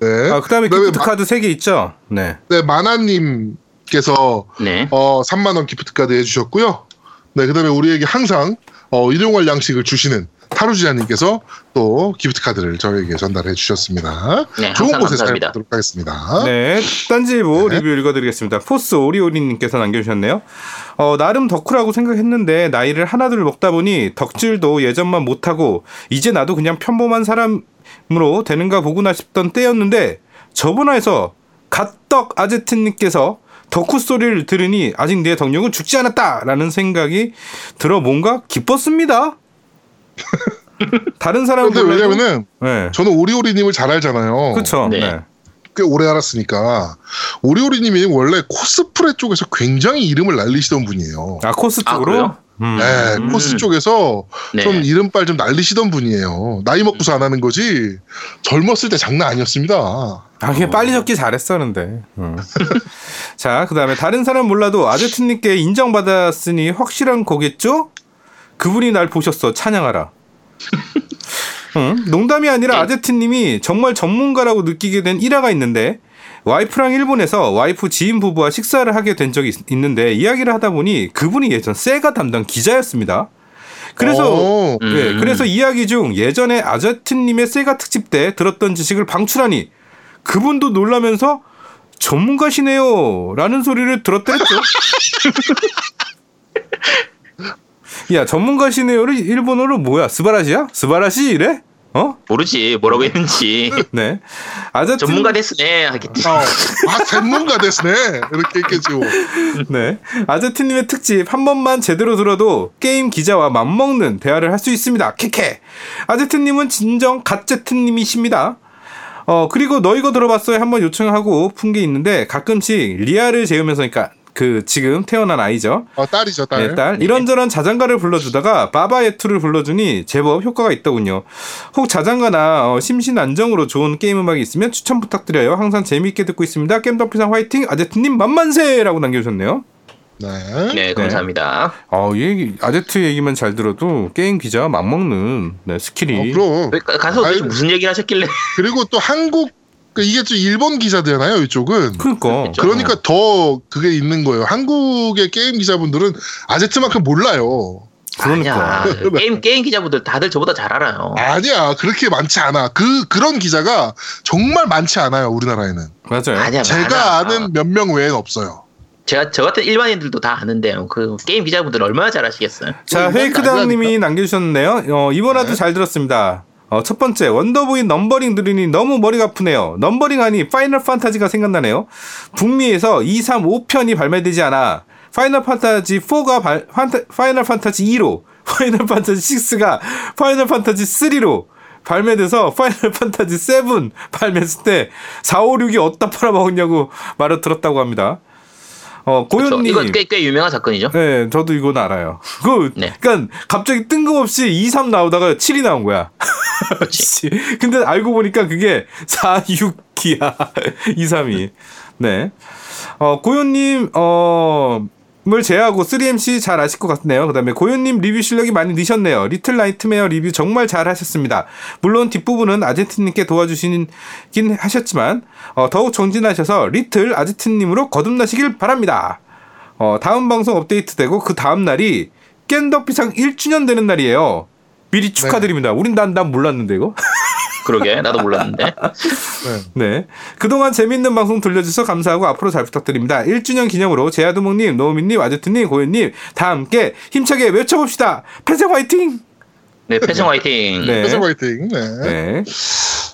네. 아, 그 다음에 그다음에 기프트 마- 카드 3개 있죠? 네. 네, 마나님께서 네. 어, 3만원 기프트카드 해주셨고요. 네, 그 다음에 우리에게 항상 어, 일용할 양식을 주시는 타루지아님께서 또 기프트 카드를 저에게 전달해 주셨습니다. 네, 좋은 곳에. 사용하도록 하겠습니다. 네, 딴지보 네. 리뷰 읽어드리겠습니다. 포스 오리오리님께서 남겨주셨네요. 어, 나름 덕후라고 생각했는데 나이를 하나둘 먹다 보니 덕질도 예전만 못하고 이제 나도 그냥 평범한 사람으로 되는가 보구나 싶던 때였는데 저번화에서 갓떡 아제트님께서 덕후 소리를 들으니 아직 내 덕력은 죽지 않았다라는 생각이 들어 뭔가 기뻤습니다. 다른 사람은 근데 왜냐면은 네. 저는 오리오리님을 잘 알잖아요. 그쵸. 네. 네. 꽤 오래 알았으니까 오리오리님이 원래 코스프레 쪽에서 굉장히 이름을 날리시던 분이에요. 아 코스 아, 쪽으로? 그래요? 음. 네, 코스 쪽에서 네. 좀 이른빨 좀 날리시던 분이에요. 나이 먹고서 안 하는 거지 젊었을 때 장난 아니었습니다. 아, 그냥 빨리 적기 잘했었는데. 음. 자, 그 다음에 다른 사람 몰라도 아제트님께 인정받았으니 확실한 거겠죠? 그분이 날 보셨어. 찬양하라. 응? 농담이 아니라 아제트님이 정말 전문가라고 느끼게 된 일화가 있는데 와이프랑 일본에서 와이프 지인 부부와 식사를 하게 된 적이 있- 있는데 이야기를 하다 보니 그분이 예전 세가 담당 기자였습니다. 그래서 어, 음. 네, 그래서 이야기 중 예전에 아제트님의 세가 특집 때 들었던 지식을 방출하니 그분도 놀라면서 전문가시네요 라는 소리를 들었더랬죠. 야 전문가시네요를 일본어로 뭐야 스바라시야? 스바라시 이래? 어? 모르지 뭐라고 했는지 네. 아제트 전문가 됐으네 하겠지. 아 전문가 됐네 이렇게 했겠죠. 네. 아제트님의 특집 한 번만 제대로 들어도 게임 기자와 맞먹는 대화를 할 수 있습니다. 케케. 아제트님은 진정 갓제트님이십니다. 어 그리고 너 이거 들어봤어요? 한번 요청하고픈 게 있는데 가끔씩 리아를 재우면서 그러니까 그 지금 태어난 아이죠. 아 딸이죠 딸. 네, 딸. 이런저런 자장가를 불러주다가 Baba Yetu를 불러주니 제법 효과가 있더군요. 혹 자장가나 어, 심신 안정으로 좋은 게임 음악이 있으면 추천 부탁드려요. 항상 재미있게 듣고 있습니다. 겜덕비상 화이팅! 아제트님 만만세라고 남겨주셨네요. 네. 네 감사합니다. 어, 이 얘기, 아제트 얘기만 잘 들어도 게임 기자와 맞먹는 네, 스킬이. 어, 그럼 가- 가서 아이고. 무슨 얘기를 하셨길래 그리고 또 한국 그 이게 좀 일본 기자잖아요 이쪽은. 그러니까. 그러니까 더 그게 있는 거예요. 한국의 게임 기자분들은 아제트만큼 몰라요. 그러니까. 아니야. 게임 게임 기자분들 다들 저보다 잘 알아요. 아니야 그렇게 많지 않아. 그 그런 기자가 정말 많지 않아요 우리나라에는. 맞아요. 아니야 제가 많아. 아는 몇 명 외엔 없어요. 제가 저 같은 일반인들도 다 아는데요. 그 게임 기자분들 얼마나 잘 아시겠어요. 자, 이건 페이크당님이 남겨주셨네요. 어, 이번화도 네. 잘 들었습니다. 어, 첫 번째, 원더보이 넘버링 들으니 너무 머리가 아프네요. 넘버링 하니 파이널 판타지가 생각나네요. 북미에서 2, 3, 5편이 발매되지 않아 파이널 판타지 4가 발, 판타, 파이널 판타지 2로, 파이널 판타지 6가 파이널 판타지 3로 발매돼서 파이널 판타지 7 발매했을 때 4, 5, 6이 어디다 팔아먹었냐고 말을 들었다고 합니다. 어, 그렇죠. 고현님. 이거 꽤, 꽤 유명한 사건이죠. 네, 저도 이건 알아요. 그, 네. 그니까 갑자기 뜬금없이 2, 3 나오다가 7이 나온 거야. 씨. 근데 알고 보니까 그게 4, 6이야. 2, 3이. 네. 어, 고현님, 어, 을 제외하고 3MC 잘 아실 것 같네요. 그 다음에 고현님 리뷰 실력이 많이 느셨네요. 리틀 나이트메어 리뷰 정말 잘 하셨습니다. 물론 뒷부분은 아제트님께 도와주시긴 하셨지만, 어, 더욱 정진하셔서 리틀 아제트님으로 거듭나시길 바랍니다. 어, 다음 방송 업데이트되고 그 다음 날이 깬덕비상 1주년 되는 날이에요. 미리 축하드립니다. 우린 난, 난 몰랐는데 이거. 그러게 나도 몰랐는데. 네. 네. 그동안 재밌는 방송 들려주셔서 감사하고 앞으로 잘 부탁드립니다. 1주년 기념으로 제아두목님, 노우민님, 아제트님, 고현님 다 함께 힘차게 외쳐봅시다. 패생 화이팅! 네 패생 화이팅. 네. 패생 화이팅. 네. 네.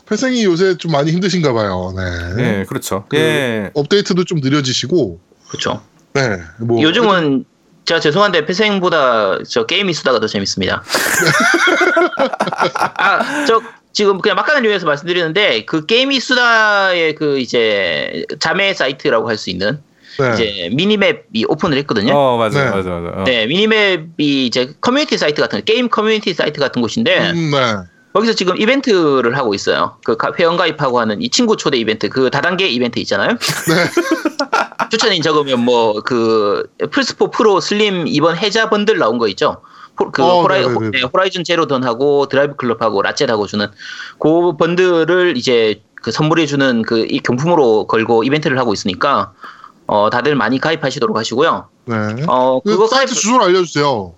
패생이 요새 좀 많이 힘드신가 봐요. 네. 네, 그렇죠. 그 예. 업데이트도 좀 느려지시고. 그렇죠. 네. 뭐 요즘은 제가 죄송한데 패생보다 저 게임이 수다가 더 재밌습니다. 아, 저 지금 그냥 막간을 이용해서 말씀드리는데 그 게임이 수다의 그 이제 자매 사이트라고 할 수 있는 네. 이제 미니맵이 오픈을 했거든요. 어, 맞아, 네. 맞아, 맞아. 어. 네, 미니맵이 이제 커뮤니티 사이트 같은 게임 커뮤니티 사이트 같은 곳인데 음, 네. 거기서 지금 이벤트를 하고 있어요. 그 가- 회원 가입하고 하는 이 친구 초대 이벤트, 그 다단계 이벤트 있잖아요. 추천인 적으면 뭐 그 플스4 프로 슬림 이번 해자 번들 나온 거 있죠. 호- 그 어, 호라이, 네네네. 네, 호라이즌 제로던하고 드라이브 클럽하고 라쳇하고 주는 그 번들을 이제 그 선물해 주는 그 이 경품으로 걸고 이벤트를 하고 있으니까 어 다들 많이 가입하시도록 하시고요. 네. 어그 그거 가입 사이트 주소를 알려주세요.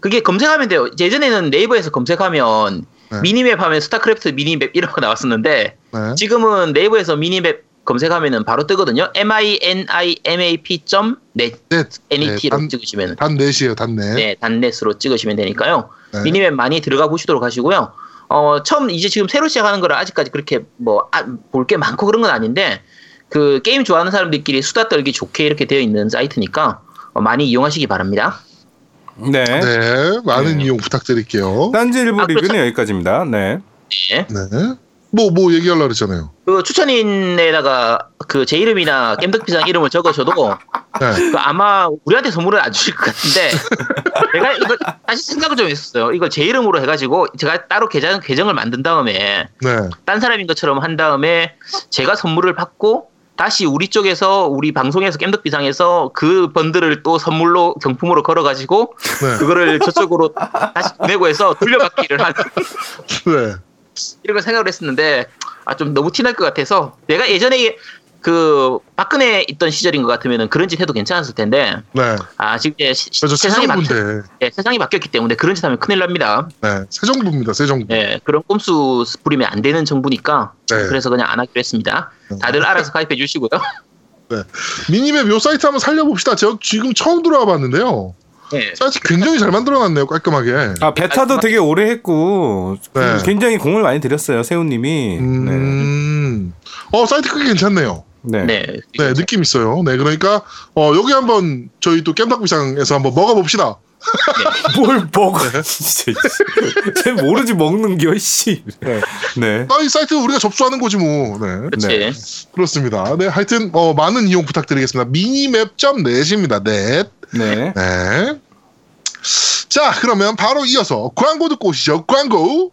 그게 검색하면 돼요. 예전에는 네이버에서 검색하면 네. 미니맵 하면 스타크래프트 미니맵 거 나왔었는데 네. 지금은 네이버에서 미니맵 검색하면은 바로 뜨거든요. m i n i m a p net 네. net로 단, 찍으시면 단 넷이에요. 단 넷. 네 단넷으로 찍으시면 되니까요. 네. 미니맵 많이 들어가 보시도록 하시고요. 어 처음 이제 지금 새로 시작하는 거라 아직까지 그렇게 뭐 볼게 많고 그런 건 아닌데 그 게임 좋아하는 사람들끼리 수다 떨기 좋게 이렇게 되어 있는 사이트니까 어, 많이 이용하시기 바랍니다. 네. 네. 많은 네. 이용 부탁드릴게요. 딴지 일부 아, 리뷰는 그렇죠. 여기까지입니다. 네. 네. 네. 뭐, 뭐 얘기하려고 그랬잖아요. 그 추천인에다가 그 제 이름이나 겜덕비상 이름을 적으셔도 네. 그 아마 우리한테 선물을 안 주실 것 같은데 제가 이거 다시 생각을 좀 했었어요. 이걸 제 이름으로 해가지고 제가 따로 계정 계정을 만든 다음에 네. 딴 사람인 것처럼 한 다음에 제가 선물을 받고 다시 우리 쪽에서 우리 방송에서 겜덕 비상에서 그 번들을 또 선물로 경품으로 걸어가지고 네. 그거를 저쪽으로 다시 보내고 해서 돌려받기를 하는 네. 이런 걸 생각을 했었는데 아 좀 너무 티날 것 같아서 내가 예전에 그 박근혜 있던 시절인 것 같으면 그런 짓 해도 괜찮았을 텐데 네. 아 지금 이제 시- 새 세상이 바뀌. 예, 세상이 바뀌었기 때문에 그런 짓 하면 큰일 납니다. 네. 새 정부입니다. 새 정부. 예, 그런 꼼수 부리면 안 되는 정부니까 네. 그래서 그냥 안 하기로 했습니다. 다들 알아서 가입해 주시고요. 미니맵 요 사이트 한번 살려봅시다. 제가 지금 처음 들어와 봤는데요. 예. 사이트 굉장히 잘 만들어놨네요. 깔끔하게. 아 베타도 되게 오래 했고 네. 굉장히 공을 많이 들였어요 세훈님이. 음. 어 사이트 크기 괜찮네요. 네. 네. 네. 네 느낌 있어요. 네 그러니까 어 여기 한번 저희 또 겜닭비상에서 한번 먹어봅시다. 뭘 먹어? 진짜. 쟤 모르지 먹는 겨 씨. 네. 네. 아, 이 사이트 우리가 접수하는 거지 뭐. 네. 그렇지. 네. 그렇습니다. 네 하여튼 어, 많은 이용 부탁드리겠습니다. 미니맵.net입니다. net. 네. 네. 자 그러면 바로 이어서 광고 듣고 오시죠. 광고.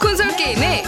콘솔 게임의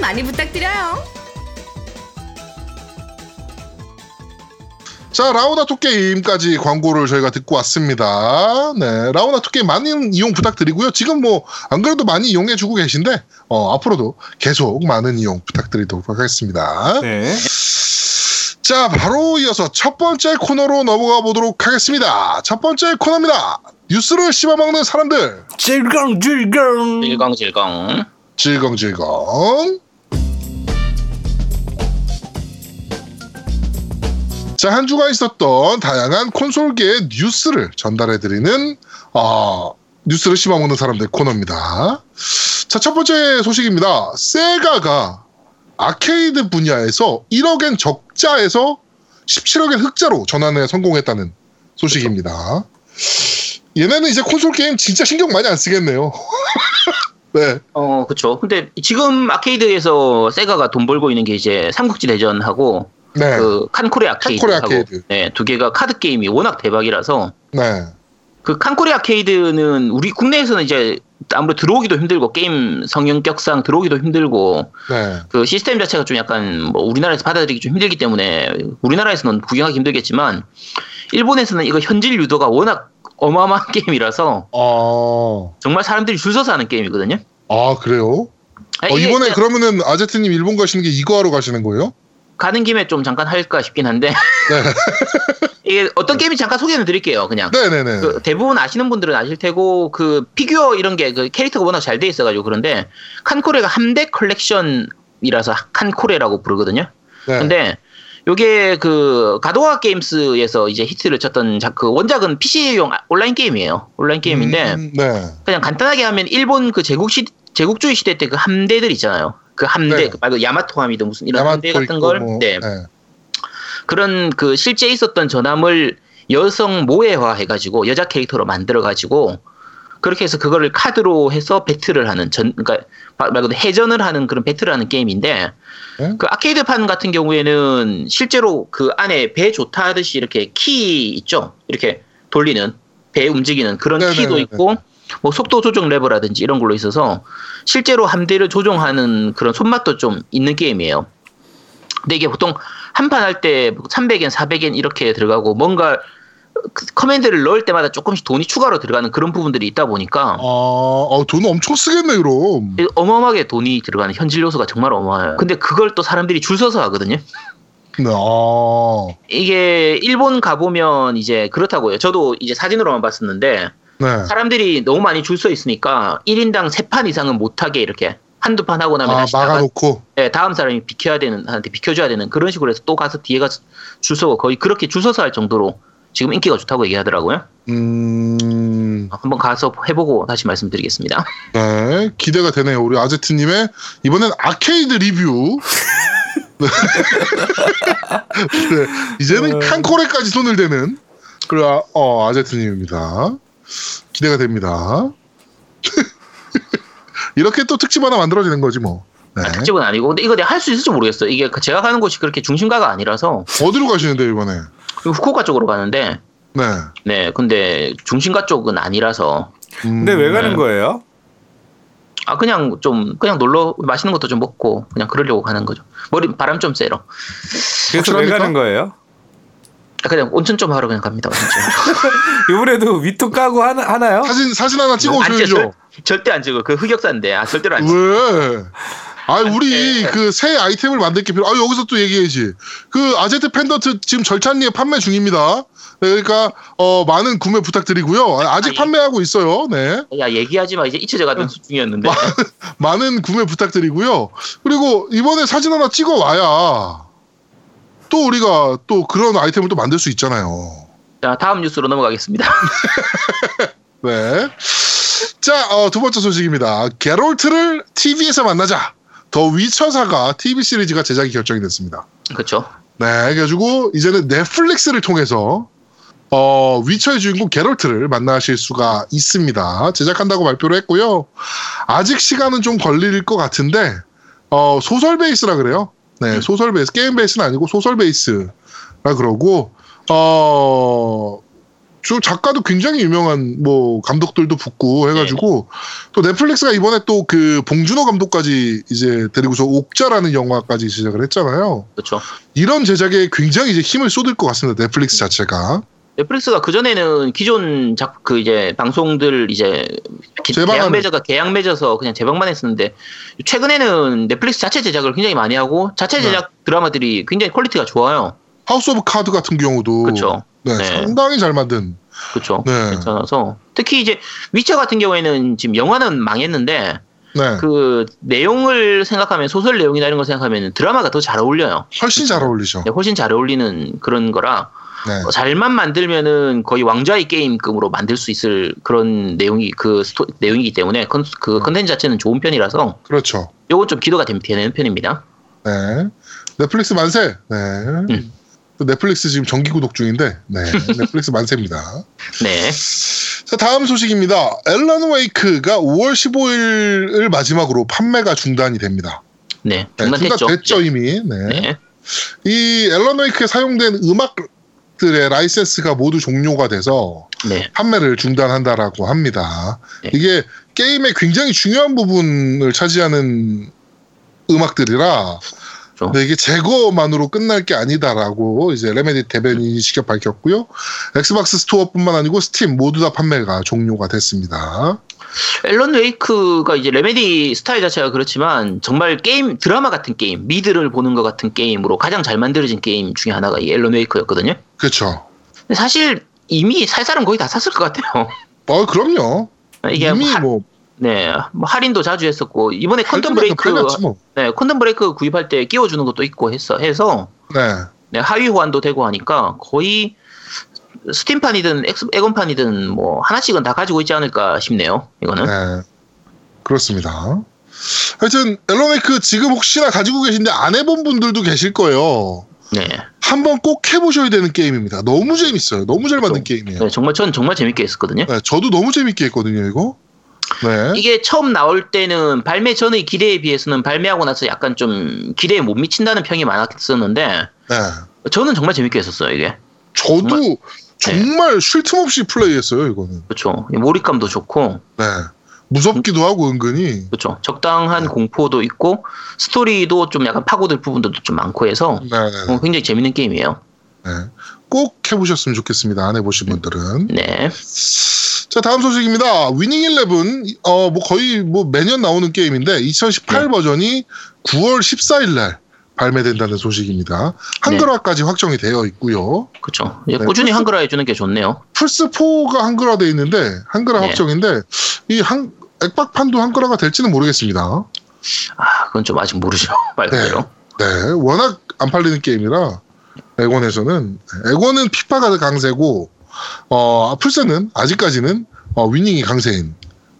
많이 부탁드려요. 자, 라우나토 게임까지 광고를 저희가 듣고 왔습니다. 네, 라우나토 게임 많은 이용 부탁드리고요. 지금 뭐, 안 그래도 많이 이용해주고 계신데, 어, 앞으로도 계속 많은 이용 부탁드리도록 하겠습니다. 네. 자, 바로 이어서 첫 번째 코너로 넘어가 보도록 하겠습니다. 첫 번째 코너입니다. 뉴스를 씹어먹는 사람들. 질겅 질겅. 질겅질겅. 질겅질겅. 자, 한 주간 있었던 다양한 콘솔계의 뉴스를 전달해드리는, 어, 뉴스를 씹어먹는 사람들 코너입니다. 자, 첫 번째 소식입니다. 세가가 아케이드 분야에서 1억엔 적자에서 17억엔 흑자로 전환에 성공했다는 소식입니다. 얘네는 이제 콘솔 게임 진짜 신경 많이 안 쓰겠네요. 네. 어, 그쵸. 근데 지금 아케이드에서 세가가 돈 벌고 있는 게 이제 삼국지 대전하고 네. 그 칸코레 아케이드. 네, 두 개가 카드 게임이 워낙 대박이라서 네. 그 칸코레 아케이드는 우리 국내에서는 이제 아무래도 들어오기도 힘들고 게임 성형격상 들어오기도 힘들고 네. 그 시스템 자체가 좀 약간 뭐 우리나라에서 받아들이기 좀 힘들기 때문에 우리나라에서는 구경하기 힘들겠지만 일본에서는 이거 현질 유도가 워낙 어마어마한 게임이라서 아, 정말 사람들이 줄 서서 하는 게임이거든요. 아 그래요? 아니, 어, 이번에 그냥 그러면은 아제트님 일본 가시는 게 이거 하러 가시는 거예요? 가는 김에 좀 잠깐 할까 싶긴 한데 이게 어떤 게임인지 잠깐 소개는 드릴게요. 그냥 네네네. 그 대부분 아시는 분들은 아실 테고 그 피규어 이런 게 그 캐릭터가 워낙 잘 돼 있어가지고 그런데 칸코레가 함대 컬렉션이라서 칸코레라고 부르거든요. 네. 근데 요게 그 가도와 게임스에서 이제 히트를 쳤던 자- 그 원작은 PC용 온라인 게임이에요. 온라인 게임인데 음, 네. 그냥 간단하게 하면 일본 그 제국 시 제국주의 시대 때 그 함대들 있잖아요. 그 함대 네. 그 말고 야마토함이든 무슨 이런 함대 같은 걸 뭐, 네. 네. 그런 그 실제 있었던 전함을 여성 모해화 해가지고 여자 캐릭터로 만들어가지고 그렇게 해서 그거를 카드로 해서 배틀을 하는 전 그러니까 말 그대로 해전을 하는 그런 배틀을 하는 게임인데 네? 그 아케이드판 같은 경우에는 실제로 그 안에 배 좋다 하듯이 이렇게 키 있죠 이렇게 돌리는 배 움직이는 그런 네네네네. 키도 있고 뭐 속도 조정 레버라든지 이런 걸로 있어서 실제로 함대를 조종하는 그런 손맛도 좀 있는 게임이에요. 근데 이게 보통 한 판 할 때 300엔, 400엔 이렇게 들어가고 뭔가 그 커맨드를 넣을 때마다 조금씩 돈이 추가로 들어가는 그런 부분들이 있다 보니까 아, 어, 돈 엄청 쓰겠네 그럼. 어마어마하게 돈이 들어가는 현질 요소가 정말 어마어마해요. 근데 그걸 또 사람들이 줄 서서 하거든요. 네, 아, 이게 일본 가보면 이제 그렇다고요. 저도 이제 사진으로만 봤었는데 네. 사람들이 너무 많이 줄 서 있으니까 1인당 3판 이상은 못하게 이렇게 한두 판 하고 나면 아, 다시 막아놓고. 네, 다음 사람이 비켜야 되는 한테 비켜줘야 되는 그런 식으로 해서 또 가서 뒤에 가서 줄 서고 거의 그렇게 줄 서서 할 정도로 지금 인기가 좋다고 얘기하더라고요. 음, 한번 가서 해보고 다시 말씀드리겠습니다. 네, 기대가 되네요. 우리 아제트님의 이번엔 아케이드 리뷰. 네. 네, 이제는 칸코레까지 손을 대는 그 아, 어, 아제트님입니다. 기대가 됩니다. 이렇게 또 특집 하나 만들어지는 거지 뭐. 네. 특집은 아니고 근데 이거 내가 할 수 있을지 모르겠어. 이게 그 제가 가는 곳이 그렇게 중심가가 아니라서 어디로 가시는데 이번에? 후쿠오카 쪽으로 가는데 네. 네 근데 중심가 쪽은 아니라서 음, 근데 왜 가는 네. 거예요? 아 그냥 좀 그냥 놀러 맛있는 것도 좀 먹고 그냥 그러려고 가는 거죠. 머리 바람 좀 쐬러. 그래서 왜 확실합니까? 가는 거예요? 아, 그냥 온천 좀 하러 그냥 갑니다. 온천. 이번에도 위토 까고 하나, 하나요? 사진 사진 하나 찍어 오셔야죠. 절, 절대 안 찍어. 그 흑역사인데 아 절대로 안 찍어. 왜? 아, 우리 네. 그새 아이템을 만들 게 필요. 아, 여기서 또 얘기해야지. 그 아제트 펜던트 지금 절찬리에 판매 중입니다. 네, 그러니까 어 많은 구매 부탁드리고요. 아, 아직 아니. 판매하고 있어요. 네, 야 얘기하지 마 이제 잊혀져 가던 중이었는데. 많은 구매 부탁드리고요. 그리고 이번에 사진 하나 찍어 와야 또 우리가 또 그런 아이템을 또 만들 수 있잖아요. 자 다음 뉴스로 넘어가겠습니다. 네. 자, 어, 두 번째 소식입니다. 게롤트를 TV에서 만나자. 더 위쳐사가 TV 시리즈가 제작이 결정이 됐습니다. 그렇죠. 네, 그래가지고 이제는 넷플릭스를 통해서 어, 위쳐의 주인공 게롤트를 만나실 수가 있습니다. 제작한다고 발표를 했고요. 아직 시간은 좀 걸릴 것 같은데 어, 소설 베이스라 그래요. 네, 소설 베이스, 게임 베이스는 아니고 소설 베이스라 그러고 어, 저 작가도 굉장히 유명한 뭐 감독들도 붙고 해가지고 또 넷플릭스가 이번에 또 그 봉준호 감독까지 이제 데리고서 옥자라는 영화까지 시작을 했잖아요. 그렇죠. 이런 제작에 굉장히 이제 힘을 쏟을 것 같습니다. 넷플릭스 자체가. 넷플릭스가 그 전에는 기존 작 그 이제 방송들 이제 계약 맺어가 계약 맺어서 그냥 재방만 했었는데 최근에는 넷플릭스 자체 제작을 굉장히 많이 하고 자체 네. 제작 드라마들이 굉장히 퀄리티가 좋아요. 하우스 오브 카드 같은 경우도 그렇죠. 네, 네. 상당히 잘 만든. 그렇죠. 네. 괜찮아서 특히 이제 위쳐 같은 경우에는 지금 영화는 망했는데 네. 그 내용을 생각하면 소설 내용이나 이런 걸 생각하면 드라마가 더 잘 어울려요. 훨씬 잘 어울리죠. 네, 훨씬 잘 어울리는 그런 거라 네. 어, 잘만 만들면은 거의 왕좌의 게임급으로 만들 수 있을 그런 내용이 그 스토, 내용이기 때문에 컨, 그 컨텐츠 자체는 좋은 편이라서 그렇죠. 요건 좀 기대가 되- 되는 편입니다. 네. 넷플릭스 만세. 네. 음. 또 넷플릭스 지금 정기 구독 중인데, 네. 넷플릭스 만세입니다. 네. 자, 다음 소식입니다. 앨런 웨이크가 5월 15일을 마지막으로 판매가 중단이 됩니다. 네. 네, 중단됐죠. 중단됐죠, 이미. 네. 네. 이 앨런 웨이크에 사용된 음악 들의 라이센스가 모두 종료가 돼서 네. 판매를 중단한다라고 합니다. 네. 이게 게임의 굉장히 중요한 부분을 차지하는 음악들이라 그렇죠. 근데 이게 제거만으로 끝날 게 아니다라고 이제 레메디 대변인이 직접 밝혔고요. 엑스박스 스토어뿐만 아니고 스팀 모두 다 판매가 종료가 됐습니다. 앨런 웨이크가 이제 레메디 스타일 자체가 그렇지만 정말 게임 드라마 같은 게임, 미드를 보는 것 같은 게임으로 가장 잘 만들어진 게임 중에 하나가 이 앨런 웨이크였거든요. 그렇죠. 사실 이미 살 사람 거의 다 샀을 것 같아요. 어 그럼요. 이게 이미 하- 뭐 네, 뭐 할인도 자주 했었고 이번에 Quantum Break 뭐. 네, Quantum Break 구입할 때 끼워주는 것도 있고 했어 해서 네. 네, 하위 호환도 되고 하니까 거의 스팀판이든 엑원판이든 뭐 하나씩은 다 가지고 있지 않을까 싶네요. 이거는 네. 그렇습니다. 하여튼 웨이크 지금 혹시나 가지고 계신데 안 해본 분들도 계실 거예요. 네. 한번 꼭 해보셔야 되는 게임입니다. 너무 재밌어요. 너무 잘 만든 게임이에요. 네, 정말 전 정말 재밌게 했었거든요. 네, 저도 너무 재밌게 했거든요, 이거. 네. 이게 처음 나올 때는 발매 전의 기대에 비해서는 발매하고 나서 약간 좀 기대에 못 미친다는 평이 많았었는데 네. 저는 정말 재밌게 했었어요 이게 저도 정말- 정말, 쉴 틈 없이 플레이했어요, 이거는. 그렇죠 몰입감도 좋고 네. 무섭기도 하고 은근히. 그렇죠. 적당한 공포도 있고 스토리도 좀 약간 파고들 부분들도 좀 많고 해서 네네. 어, 굉장히 재밌는 게임이에요. 네. 꼭 해보셨으면 좋겠습니다. 안 해보신 분들은. 네. 자 다음 소식입니다. 위닝 11어뭐 거의 뭐 매년 나오는 게임인데 2018 네. 버전이 9월 14일 날 발매된다는 소식입니다. 한글화까지 확정이 되어 있고요. 그렇죠. 네, 꾸준히 플스- 한글화 해주는 게 좋네요. 플스 4가 한글화돼 있는데 한글화 네. 확정인데 이 한 액박판도 한글화가 될지는 모르겠습니다. 아, 그건 좀 아직 모르죠. 말 그대로. 네, 워낙 안 팔리는 게임이라 액원에서는 액원은 피파가 강세고 어 플스는 아직까지는 어, 위닝이 강세인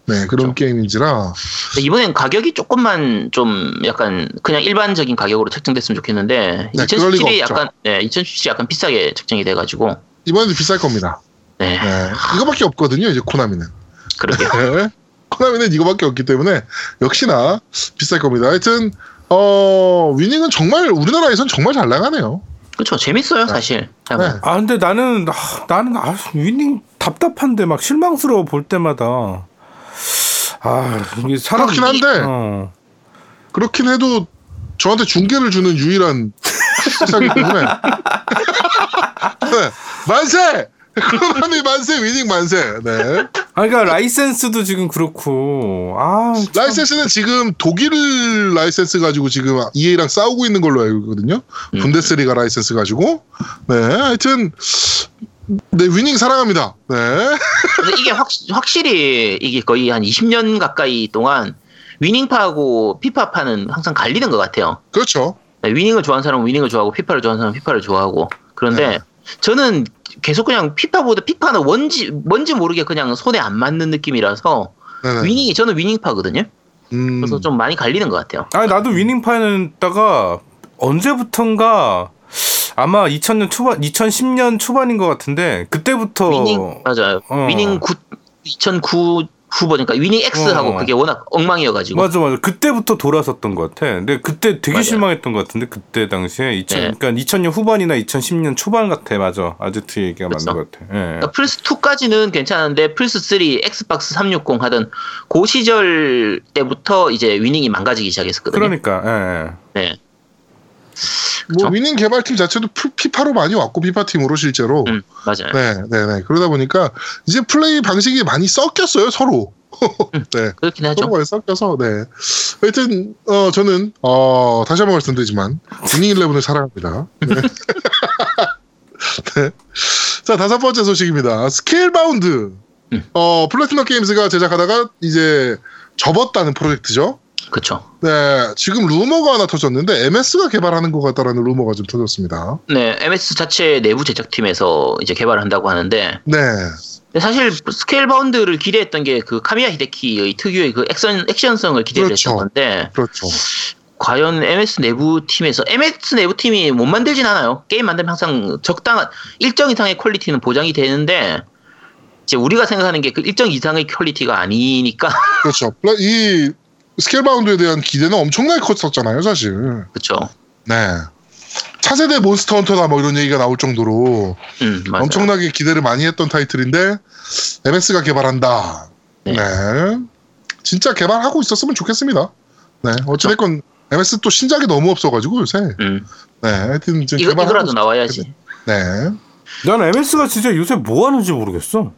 네 그런 그렇죠. 게임인지라 이번엔 가격이 조금만 좀 약간 그냥 일반적인 가격으로 책정됐으면 좋겠는데 네, 그럴 리가 2017이 없죠. 약간 네, 2017이 약간 비싸게 책정이 돼 가지고 이번에도 비쌀 겁니다. 네, 네, 이거밖에 없거든요 이제 코나미는. 그러게요. 네. 코나미는 이거밖에 없기 때문에 역시나 비쌀 겁니다. 하여튼 어 위닝은 정말 우리나라에선 정말 잘 나가네요. 그렇죠. 재밌어요 사실. 네. 아 근데 나는 아, 나는 아, 위닝 답답한데 막 실망스러워 볼 때마다 아 이게 사람 그렇긴 한데 어. 그렇긴 해도 저한테 중계를 주는 유일한 회사이기 때문에 네, 만세! 코나미 만세 위닝 만세. 네. 아 그러니까 라이센스도 지금 그렇고 아 참. 라이센스는 지금 독일 라이센스 가지고 지금 EA랑 싸우고 있는 걸로 알고 있거든요. 음. 분데스리가 라이센스 가지고. 네, 하여튼 네 위닝 사랑합니다. 네. 근데 이게 확, 확실히 이게 거의 한 20년 가까이 동안 위닝파하고 피파파는 항상 갈리는 것 같아요. 그렇죠. 네, 위닝을 좋아하는 사람은 위닝을 좋아하고 피파를 좋아하는 사람은 피파를 좋아하고 그런데 네. 저는 계속 그냥 피파보다 피파는 뭔지 뭔지 모르게 그냥 손에 안 맞는 느낌이라서 네네. 위닝이 저는 위닝파거든요. 음, 그래서 좀 많이 갈리는 것 같아요. 아니 나도 위닝파에다가 언제부턴가 아마 2000년 초반 2010년 초반인 것 같은데 그때부터 위닝 맞아요. 어. 위닝 9 2009 후보니까 위닝 X하고 어. 그게 워낙 엉망이어가지고 맞아 맞아 그때부터 돌아섰던 것 같아. 근데 그때 되게 맞아요. 실망했던 것 같은데 그때 당시에 2000 네. 그러니까 2000년 후반이나 2010년 초반 같아 맞아 아제트 얘기가 그쵸. 맞는 것 같아. 예. 그러니까 플스 2까지는 괜찮은데 플스 3, 엑스박스 360 하던 그 시절 때부터 이제 위닝이 망가지기 시작했었거든요. 그러니까 예. 네. 뭐? 위닝 개발팀 자체도 피- 피파로 많이 왔고 피파 팀으로 실제로. 음, 맞아요. 네, 네, 네. 그러다 보니까 이제 플레이 방식이 많이 섞였어요 서로. 네. 그렇긴 하죠. 서로 많이 섞여서 네. 하여튼 어 저는 어 다시 한번 말씀드리지만 위닝 11을 사랑합니다. 네. 네. 자 다섯 번째 소식입니다. 스케일 바운드. 음. 어 플래티넘 게임즈가 제작하다가 이제 접었다는 프로젝트죠. 그렇죠. 네, 지금 루머가 하나 터졌는데 MS가 개발하는 것 같다라는 루머가 좀 터졌습니다. 네, MS 자체 내부 제작팀에서 이제 개발한다고 하는데 네, 사실 스케일 바운드를 기대했던 게 그 카미야 히데키의 특유의 그 액션 액션성을 기대를 그렇죠. 했던 건데 그렇죠. 과연 MS 내부 팀에서 MS 내부 팀이 못 만들진 않아요. 게임 만들면 항상 적당한 일정 이상의 quality는 보장이 되는데 이제 우리가 생각하는 게 그 일정 이상의 quality가 아니니까 그렇죠. 이 스케일 바운드에 대한 기대는 엄청나게 컸었잖아요, 사실. 그렇죠. 네. 차세대 몬스터 헌터다 뭐 이런 얘기가 나올 정도로 음. 엄청나게 기대를 많이 했던 타이틀인데 MS가 개발한다. 네. 네. 진짜 개발하고 있었으면 좋겠습니다. 네. 어찌됐건 MS 또 신작이 너무 없어가지고 요새. 음, 네. 하여튼 지금 이거 개발하고 이거라도 있- 나와야지. 네. 난 MS가 진짜 요새 뭐 하는지 모르겠어.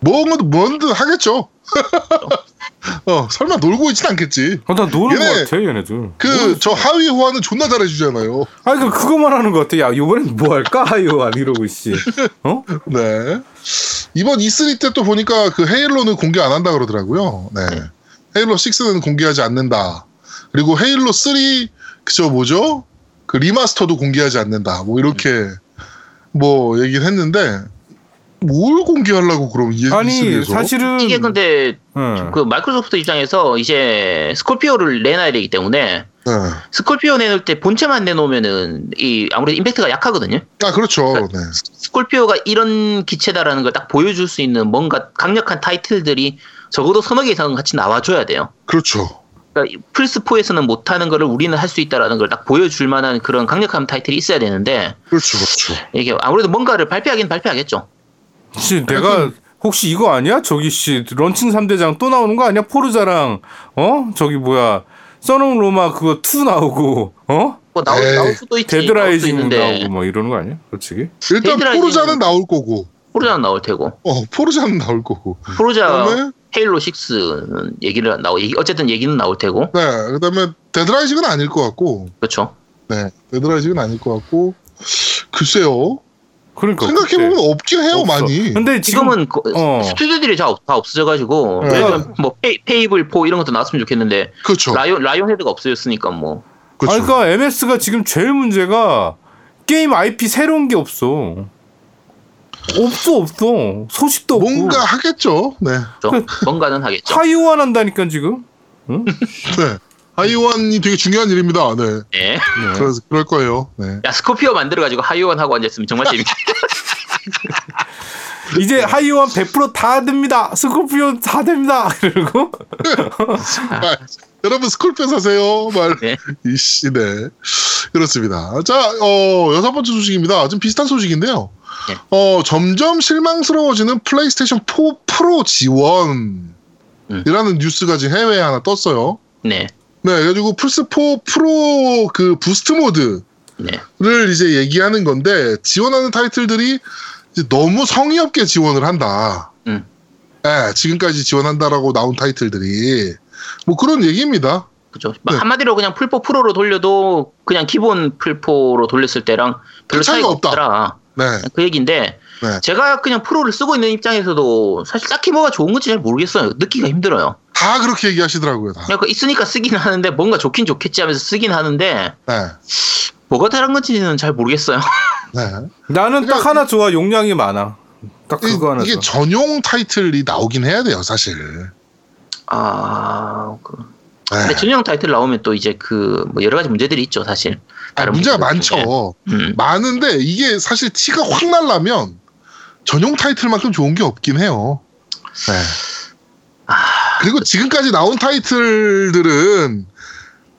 뭐든 뭐든 하겠죠. 어 설마 놀고 있진 않겠지. 아, 나 노는 얘네- 것 같아 얘네들. 그 저 하위 호환은 존나 잘해주잖아요. 아니 그 그거만 하는 것 같아. 야 이번엔 뭐 할까 하요 안 이러고 있지. 어? 네. 이번 E3 때 또 보니까 그 헤일로는 공개 안 한다 그러더라고요. 네. 네. 헤일로 6는 공개하지 않는다. 그리고 헤일로 3 그저 뭐죠? 그 remaster도 공개하지 않는다. 뭐 이렇게 뭐 얘기를 했는데 뭘 공개하려고 그럼 이 아니 E3에서? 사실은 이게 근데 응. 그 마이크로소프트 입장에서 이제 스콜피오를 내놔야 되기 때문에 네. 스콜피오 내놓을 때 본체만 내놓으면은 이 아무래도 임팩트가 약하거든요. 아 그렇죠. 네. 스콜피오가 이런 기체다라는 걸 딱 보여줄 수 있는 뭔가 강력한 타이틀들이 적어도 서너 개 이상은 같이 나와줘야 돼요. 그렇죠. 그러니까 플스4에서는 못하는 거를 우리는 할 수 있다라는 걸 딱 보여줄 만한 그런 강력한 타이틀이 있어야 되는데 그렇죠. 그렇죠. 이게 아무래도 뭔가를 발표하긴 발표하겠죠. 혹시 내가 혹시 이거 아니야? 저기 씨 런칭 3대장 또 나오는 거 아니야? 포르자랑 어? 저기 뭐야? Son of Rome 그거 2 나오고 어? 뭐 나올, 나올 수도 있지. 데드라이징 나오고 뭐 이러는 거 아니야? 솔직히. 일단 데드라이징- 포르자는 나올 거고, 포르자는 나올 테고. 어 포르자는 나올 거고. 포르자 그다음에 헤일로 6는 얘기를 나오 얘기 어쨌든 얘기는 나올 테고. 네, 그다음에 데드라이징은 아닐 것 같고, 그렇죠. 네, 데드라이징은 아닐 것 같고, 글쎄요. 그러니까 생각해 보면 없긴 해요 없어. 많이. 근데 지금 지금은 거- 어. 스튜디오들이 다, 없- 다 없어져가지고 네. 뭐 페이, 페이블 4 이런 것도 나왔으면 좋겠는데 그렇죠. 라이온 라이온 헤드가 없어졌으니까 뭐 그렇죠. 아니, 그러니까 MS가 지금 제일 문제가 게임 IP 새로운 게 없어. 없어 없어 소식도 없고 뭔가 하겠죠. 네, 좀 뭔가는 하겠죠. 하이오안 한다니까 지금 응? 네. 하이원이 되게 중요한 일입니다. 네, 네. 그래서 그럴 거예요. 네. 야 스코피오 만들어가지고 하이오원 하고 앉았으면 정말 재밌겠다. 이제 하이오안 100%다 됩니다 스코피온 다 됩니다 그리고 아, 여러분 스콜펜 사세요. 말 네. 이씨 네 그렇습니다. 자, 어, 여섯 번째 소식입니다. 좀 비슷한 소식인데요. 네. 어, 점점 실망스러워지는 플레이스테이션 4 프로 지원이라는 음. 뉴스가 지금 해외에 하나 떴어요. 네. 네, 그래가지고 플스 4 프로 그 boost mode를 네. 이제 얘기하는 건데 지원하는 타이틀들이 너무 성의 없게 지원을 한다. 음. 네, 지금까지 지원한다라고 나온 타이틀들이 뭐 그런 얘기입니다. 그죠. 네. 한마디로 그냥 풀포 프로로 돌려도 그냥 기본 풀포로 돌렸을 때랑 별로 그 차이가 차이가 없다. 없더라. 네, 그 얘기인데 네. 제가 그냥 프로를 쓰고 있는 입장에서도 사실 딱히 뭐가 좋은 건지 잘 모르겠어요. 느끼기가 힘들어요. 다 그렇게 얘기하시더라고요. 다. 그냥 그 있으니까 쓰긴 하는데 뭔가 좋긴 좋겠지 하면서 쓰긴 하는데 네, 뭐가 다른 건지는 잘 모르겠어요. 네. 나는 딱 그러니까 하나 좋아 용량이 많아 딱 이- 그거 하나 이게 좋아 전용 타이틀이 나오긴 해야 돼요, 사실. 아, 그. 네. 근데 전용 타이틀 나오면 또 이제 그 뭐 여러 가지 문제들이 있죠, 사실. 아, 다른 문제가. 많죠. 음. 많은데 이게 사실 티가 확 날라면 전용 타이틀만큼 좋은 게 없긴 해요. 네. 아, 그리고 지금까지 나온 타이틀들은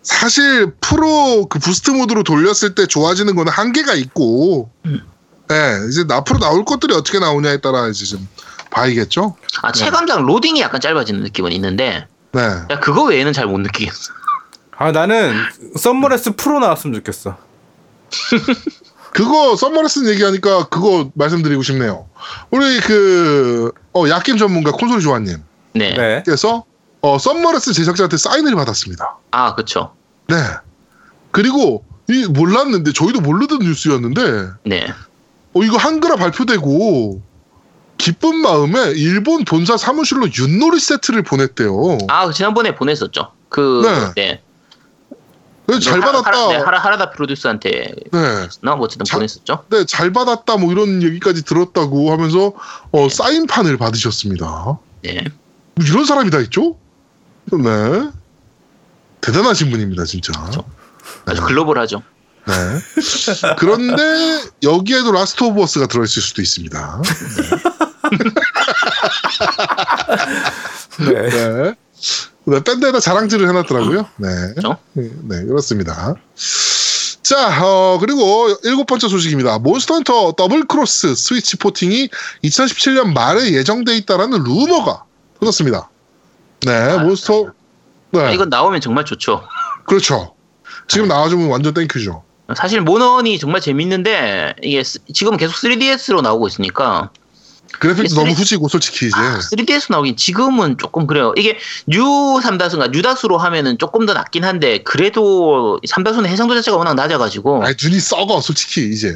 사실 프로 그 boost 모드로 돌렸을 때 좋아지는 거는 한계가 있고, 음. 네, 이제 앞으로 나올 것들이 어떻게 나오냐에 따라 이제 좀 봐야겠죠. 아, 체감상 로딩이 약간 짧아지는 느낌은 있는데, 네. 야, 그거 외에는 잘 못 느끼겠어. 아 나는 Summer Lesson Pro 나왔으면 좋겠어 그거 Summer Lesson 얘기하니까 그거 말씀드리고 싶네요. 우리 그 어, 약겜 전문가 콘솔 조아님. 네. 네 께서 어, Summer Lesson 제작자한테 사인을 받았습니다. 아, 그쵸. 네. 그리고 이 몰랐는데 저희도 모르던 뉴스였는데 네. 어 이거 한글화 발표되고 기쁜 마음에 일본 본사 사무실로 윷놀이 세트를 보냈대요. 아, 그 지난번에 보냈었죠. 그, 네. 네. 그래서 잘 하라- 받았다. 하라, 네, 하라, 하라다 프로듀스한테 네. 나뭐 어쨌든 자- 보냈었죠. 네, 잘 받았다 뭐 이런 얘기까지 들었다고 하면서 어, 사인판을 받으셨습니다. 뭐 네. 이런 사람이 다 있죠? 네. 대단하신 분입니다, 진짜. 아주 글로벌하죠. 네. 그런데 여기에도 Last of Us가 들어있을 수도 있습니다. 네. 네. 네, 밴드에다 자랑질을 해놨더라고요. 네. 그렇죠? 네, 그렇습니다. 자, 어, 그리고 일곱 번째 소식입니다. Monster Hunter Double Cross Switch porting이 2017년 말에 예정돼 있다라는 루머가 터졌습니다. 네, 아, 몬스터, 네, 아, 이건 나오면 정말 좋죠. 그렇죠. 지금 나와주면 완전 thank you죠. 사실 몬헌이 정말 재밌는데 이게 스- 지금 계속 3DS로 나오고 있으니까 그래픽도 너무 후지고 솔직히 이제. 아, 3DS 나오긴 지금은 조금 그래요. 이게 뉴 삼다수가 뉴다수로 하면은 조금 더 낫긴 한데 그래도 삼다수는 해상도 자체가 워낙 낮아가지고 아니, 눈이 썩어 솔직히 이제.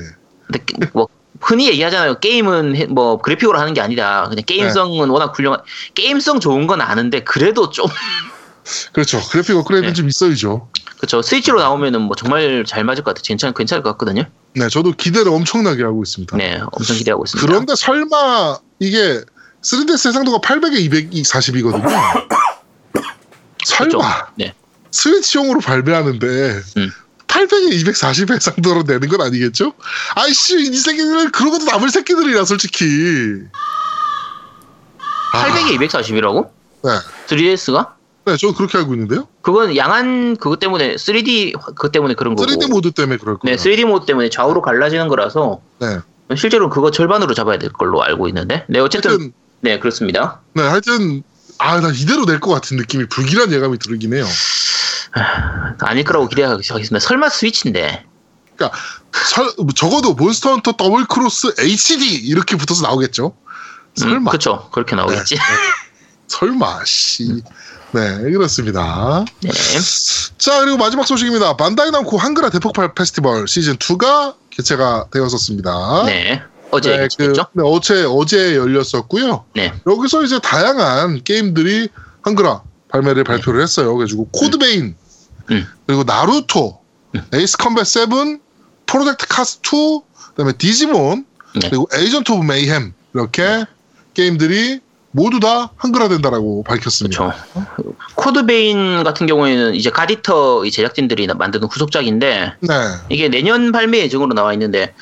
근데 게- 뭐 흔히 얘기하잖아요. 게임은 해- 뭐 그래픽으로 하는 게 아니다. 그냥 게임성은 워낙 훌륭한 게임성 좋은 건 아는데 그래도 좀 그렇죠. 그래픽 업그레이드는 네. 좀 있어야죠. 그렇죠. 스위치로 나오면은 뭐 정말 잘 맞을 것 같아. 괜찮 괜찮을 것 같거든요. 네, 저도 기대를 엄청나게 하고 있습니다. 네, 엄청 기대하고 있습니다. 그런데 설마 이게 3DS 해상도가 800에 240이거든요. 설마 그렇죠. 네. 스위치용으로 발매하는데 음. 800에 240 해상도로 내는 건 아니겠죠? 아이씨 이 새끼들은 그러고도 남을 새끼들이라 솔직히. 아, 800에 240이라고? 네, 3DS가? 네, 저는 그렇게 알고 있는데요. 그건 양한 그것 때문에 3D 그것 때문에 그런 거고. 3D 모드 때문에 그럴 거예요. 네, 3D 모드 때문에 좌우로 갈라지는 거라서 네. 실제로 그거 절반으로 잡아야 될 걸로 알고 있는데. 네, 어쨌든 하여튼 네, 그렇습니다. 네, 하여튼 아 나 이대로 낼것 같은 느낌이 불길한 예감이 들긴 해요. 아닐 거라고 기대하겠습니다. 설마 Switch인데. 설, 적어도 Monster Hunter Double Cross HD 이렇게 붙어서 나오겠죠. 설마 음, 그렇죠. 그렇게 나오겠지. 설마 씨. 네 그렇습니다. 네. 자 그리고 마지막 소식입니다. 반다이 남코 한글화 대폭발 페스티벌 시즌 2가 개최가 되었었습니다. 네. 어제 네, 그? 네, 어제 어제 열렸었고요. 네. 여기서 이제 다양한 게임들이 한글화 발매를 발표를 했어요. 그래가지고 Code Vein 음. 그리고 나루토, Ace Combat 7, Project CARS 2, 그다음에 디지몬 네. 그리고 Agents of Mayhem 이렇게 게임들이 모두 다 한글화된다라고 밝혔습니다. 그렇죠. Code Vein 같은 경우에는 이제 God Eater 이 제작진들이 만드는 후속작인데 네. 이게 내년 발매 예정으로 나와 있는데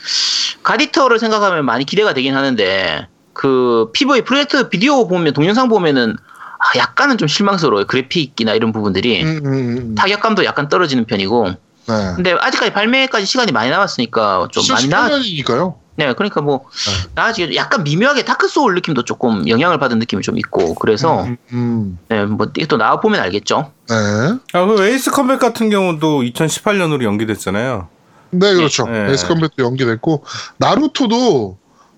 God Eater를 생각하면 많이 기대가 되긴 하는데 그 PV project video 보면 동영상 보면은 아, 약간은 좀 실망스러워요. 그래픽이나 이런 부분들이 음, 음, 음. 타격감도 약간 떨어지는 편이고 네. 근데 아직까지 발매까지 시간이 많이 남았으니까 좀 많이 나 18년이니까요. 네, 그러니까 뭐 네. 나아지게 약간 미묘하게 Dark Souls 느낌도 조금 영향을 받은 느낌이 좀 있고 그래서 음, 음. 네, 뭐 이게 또 나와 보면 알겠죠. 네. 아, 그 Ace Combat 같은 경우도 2018년으로 연기됐잖아요. 네, 그렇죠. 네. Ace Combat도 연기됐고 나루토도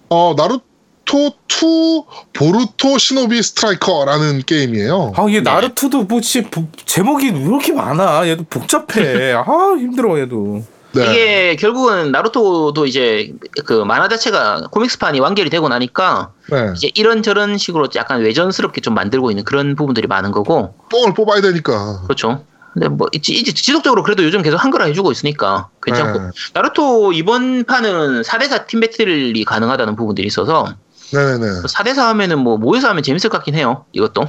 어 나루토 2 보루토 Shinobi Striker라는 게임이에요. 아, 얘 네. 나루토도 뭐지 복- 제목이 왜 이렇게 많아? 얘도 복잡해. 아, 힘들어 얘도. 네. 이게 결국은 나루토도 이제 그 만화 자체가 comics판이 완결이 되고 나니까 네. 이제 이런저런 식으로 약간 외전스럽게 좀 만들고 있는 그런 부분들이 많은 거고 뽕을 뽑아야 되니까. 그렇죠. 근데 뭐 이제 지속적으로 그래도 요즘 계속 한글화 해주고 있으니까 괜찮고 네. 나루토 이번 판은 4대4 팀 배틀이 가능하다는 부분들이 있어서 네네네. 4대4 하면은 뭐 모여서 하면 재밌을 것 같긴 해요. 이것도.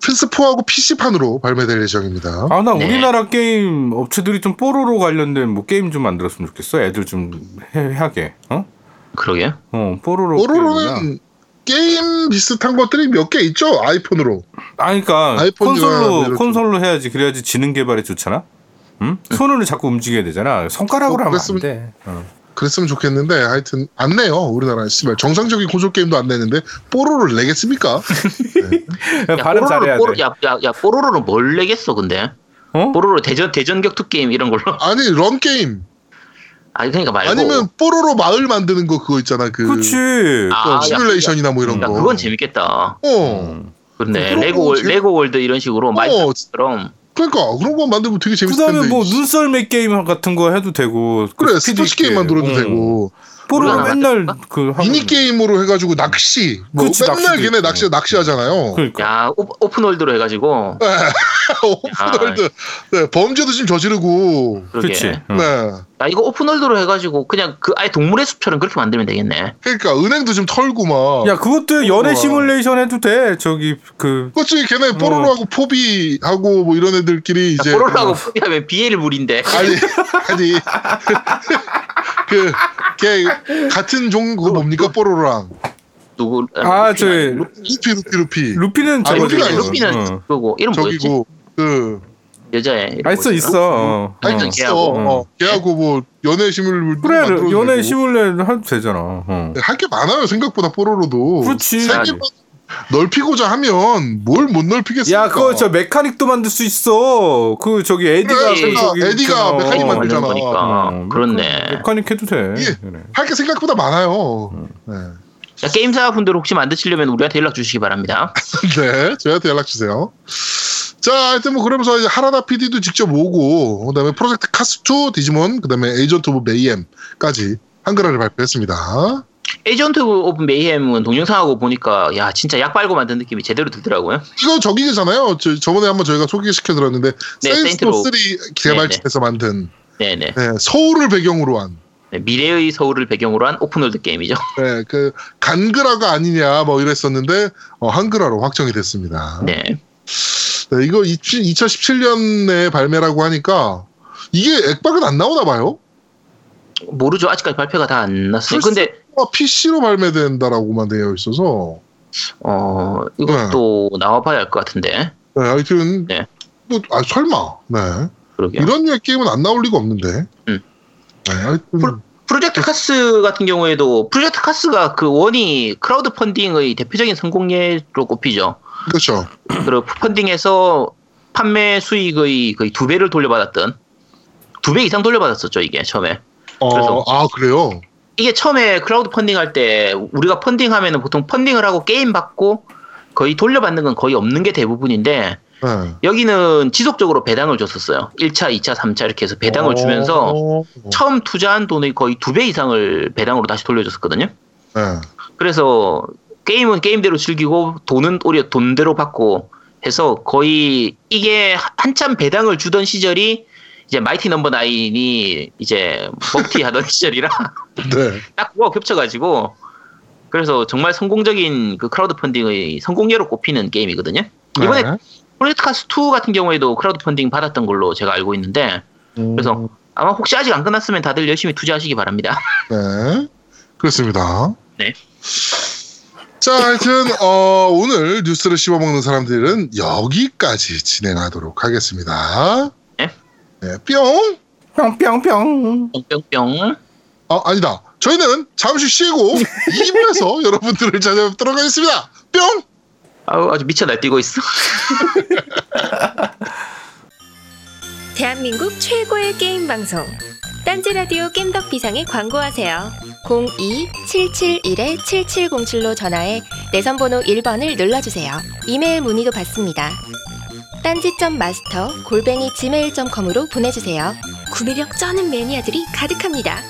플스4하고 PC판으로 발매될 예정입니다. 아, 나 네. 우리나라 게임 업체들이 좀 뽀로로 관련된 뭐 게임 좀 만들었으면 좋겠어. 애들 좀 해, 하게. 어? 그러게. 어, 뽀로로. 오로로는 게임 비슷한 것들이 몇 개 있죠 아이폰으로. 아, 그러니까 뭐 콘솔로 콘솔로 해야지. 그래야지 지능 개발에 좋잖아. 응? 손을 자꾸 움직여야 되잖아. 손가락으로 어, 하면 안 돼. 어. 그랬으면 좋겠는데 하여튼 안 내요 우리나라 씨발 정상적인 콘솔 게임도 안 내는데 뽀로로를 내겠습니까? 발음 잘해야 뽀로로, 돼. 야, 야, 야, 뽀로로는 뭘 내겠어, 근데? 어? 뽀로로 대전, 대전 격투 게임 이런 걸로. 아니 런 게임 아니, 그러니까 말고. 아니면 뽀로로 마을 만드는 거 그거 있잖아 그 그렇지. 아, 어, 야, 시뮬레이션이나 뭐 이런 야, 거. 그건 재밌겠다. 어. 음. 그렇네. Lego, 거 월, Lego World 이런 식으로 마크처럼. 그러니까 그런 거 만들면 되게 재밌을 그다음에 텐데. 뭐 눈썰매 게임 같은 거 해도 되고 그 그래 스피드 스포츠 게임 만들어도 어. 되고 뽀로로 맨날 그 미니 게임으로 해가지고 낚시 뭐 그치, 맨날 걔네 있고. 낚시 낚시하잖아요. 그러니까 야, 오, open world로 해가지고. open world 네, 범죄도 좀 저지르고. 그렇지. 응. 네 야, 이거 오픈월드로 해가지고 그냥 그 아예 동물의 숲처럼 그렇게 만들면 되겠네. 그러니까 은행도 좀 털고 막. 야 그것도 연애 우와. 시뮬레이션 해도 돼. 저기 그 그렇지 걔네 뽀로로하고 포비하고 뭐 이런 애들끼리 이제 뽀로로하고 포비하면 비엘 물인데. 아니 아니 그 걔 같은 종 그거 뭡니까 뽀로로랑 누구? 아, 저 루피 루피 루피 루피는 아, 저거 루피가 저기- 아니죠. 루피는 어. 그거고 이름 뭐였지? 저기고 그 여자애. 이름 아 있어? 있어. 어. 아니 어. 음. 있어 걔하고. 어, 걔하고 뭐 연애 시뮬 그래 연애. 시뮬레이션 해도 되잖아. 어. 할게 많아요 생각보다 뽀로로도 그렇지. 세계만 넓히고자 하면 뭘 못 넓히겠습니까 야 그거 저 메카닉도 만들 수 있어. 그 저기 에디가 그래, 그 저기 에디가 있잖아. 메카닉 어. 만들잖아. 거니까. 어, 그렇네. 메카닉 해도 돼. 예. 그래. 할게 생각보다 많아요 네. 자, 게임사 분들 혹시 만드시려면 우리한테 연락 주시기 바랍니다. 네, 저희한테 연락 주세요. 자, 하여튼 뭐 그러면서 이제 하라다 PD도 직접 오고, 그다음에 Project CARS 2, 디지몬, 그다음에 Agents of Mayhem까지 한글화를 발표했습니다. Agents of Mayhem은 동영상하고 보니까 야 진짜 약 빨고 만든 느낌이 제대로 들더라고요. 이거 저기잖아요. 저, 저번에 한번 저희가 소개시켜 드렸는데 네, Saints Row 3 개발진에서 만든 네네. 네, 서울을 배경으로 한 네, 미래의 서울을 배경으로 한 open world 게임이죠. 네, 그 갓글화가 아니냐 뭐 이랬었는데 어, 한글화로 확정이 됐습니다. 네. 네, 이거 2017년에 발매라고 하니까 이게 액박은 안 나오나 봐요. 모르죠. 아직까지 발표가 다 안 났어요. 근데 PC로 발매된다라고만 되어 있어서 어 이것도 나와봐야 할 것 같은데. 네, 하여튼 네. 뭐, 아 설마 네 그러게요. 이런 류의 게임은 안 나올 리가 없는데 음. 네, 하여튼 풀- Project CARS 같은 경우에도 Project CARS가 그 원이 크라우드 펀딩의 대표적인 성공 예로 꼽히죠. 그렇죠. 그리고 펀딩에서 판매 수익의 거의 두 배를 돌려받았던 두 배 이상 돌려받았었죠 이게 처음에. 어, 그래서- 아 그래요. 이게 처음에 크라우드 펀딩 할 때 우리가 펀딩 하면은 보통 펀딩을 하고 게임 받고 거의 돌려받는 건 거의 없는 게 대부분인데 네. 여기는 지속적으로 배당을 줬었어요. 1차, 2차, 3차 이렇게 해서 배당을 주면서 어, 처음 투자한 돈의 거의 두 배 이상을 배당으로 다시 돌려줬었거든요. 네. 그래서 게임은 게임대로 즐기고 돈은 오히려 돈대로 받고 해서 거의 이게 한참 배당을 주던 시절이 이제 Mighty Number Nine이 이제 먹튀 하던 시절이라 네. 딱 그거 겹쳐가지고 그래서 정말 성공적인 그 크라우드 펀딩의 성공예로 꼽히는 게임이거든요. 이번에 네. Project CARS 2 같은 경우에도 크라우드 펀딩 받았던 걸로 제가 알고 있는데 그래서 아마 혹시 아직 안 끝났으면 다들 열심히 투자하시기 바랍니다. 네. 그렇습니다. 네. 자, 하여튼 어, 오늘 뉴스를 씹어먹는 사람들은 여기까지 진행하도록 하겠습니다. 네. 네, 뿅. 뿅뿅뿅. 뿅뿅뿅. 아, 아니다. 저희는 잠시 쉬고 2부에서 여러분들을 찾아뵙도록 하겠습니다. 뿅. 아우 아주 미쳐 날뛰고 있어. 대한민국 최고의 게임 방송 딴지 라디오 겜덕 비상에 광고하세요. 02-771-7707로 전화해 내선 번호 1번을 눌러주세요. 이메일 문의도 받습니다. 딴지점 마스터 골뱅이 gmail.com으로 보내주세요. 구매력 쩌는 매니아들이 가득합니다.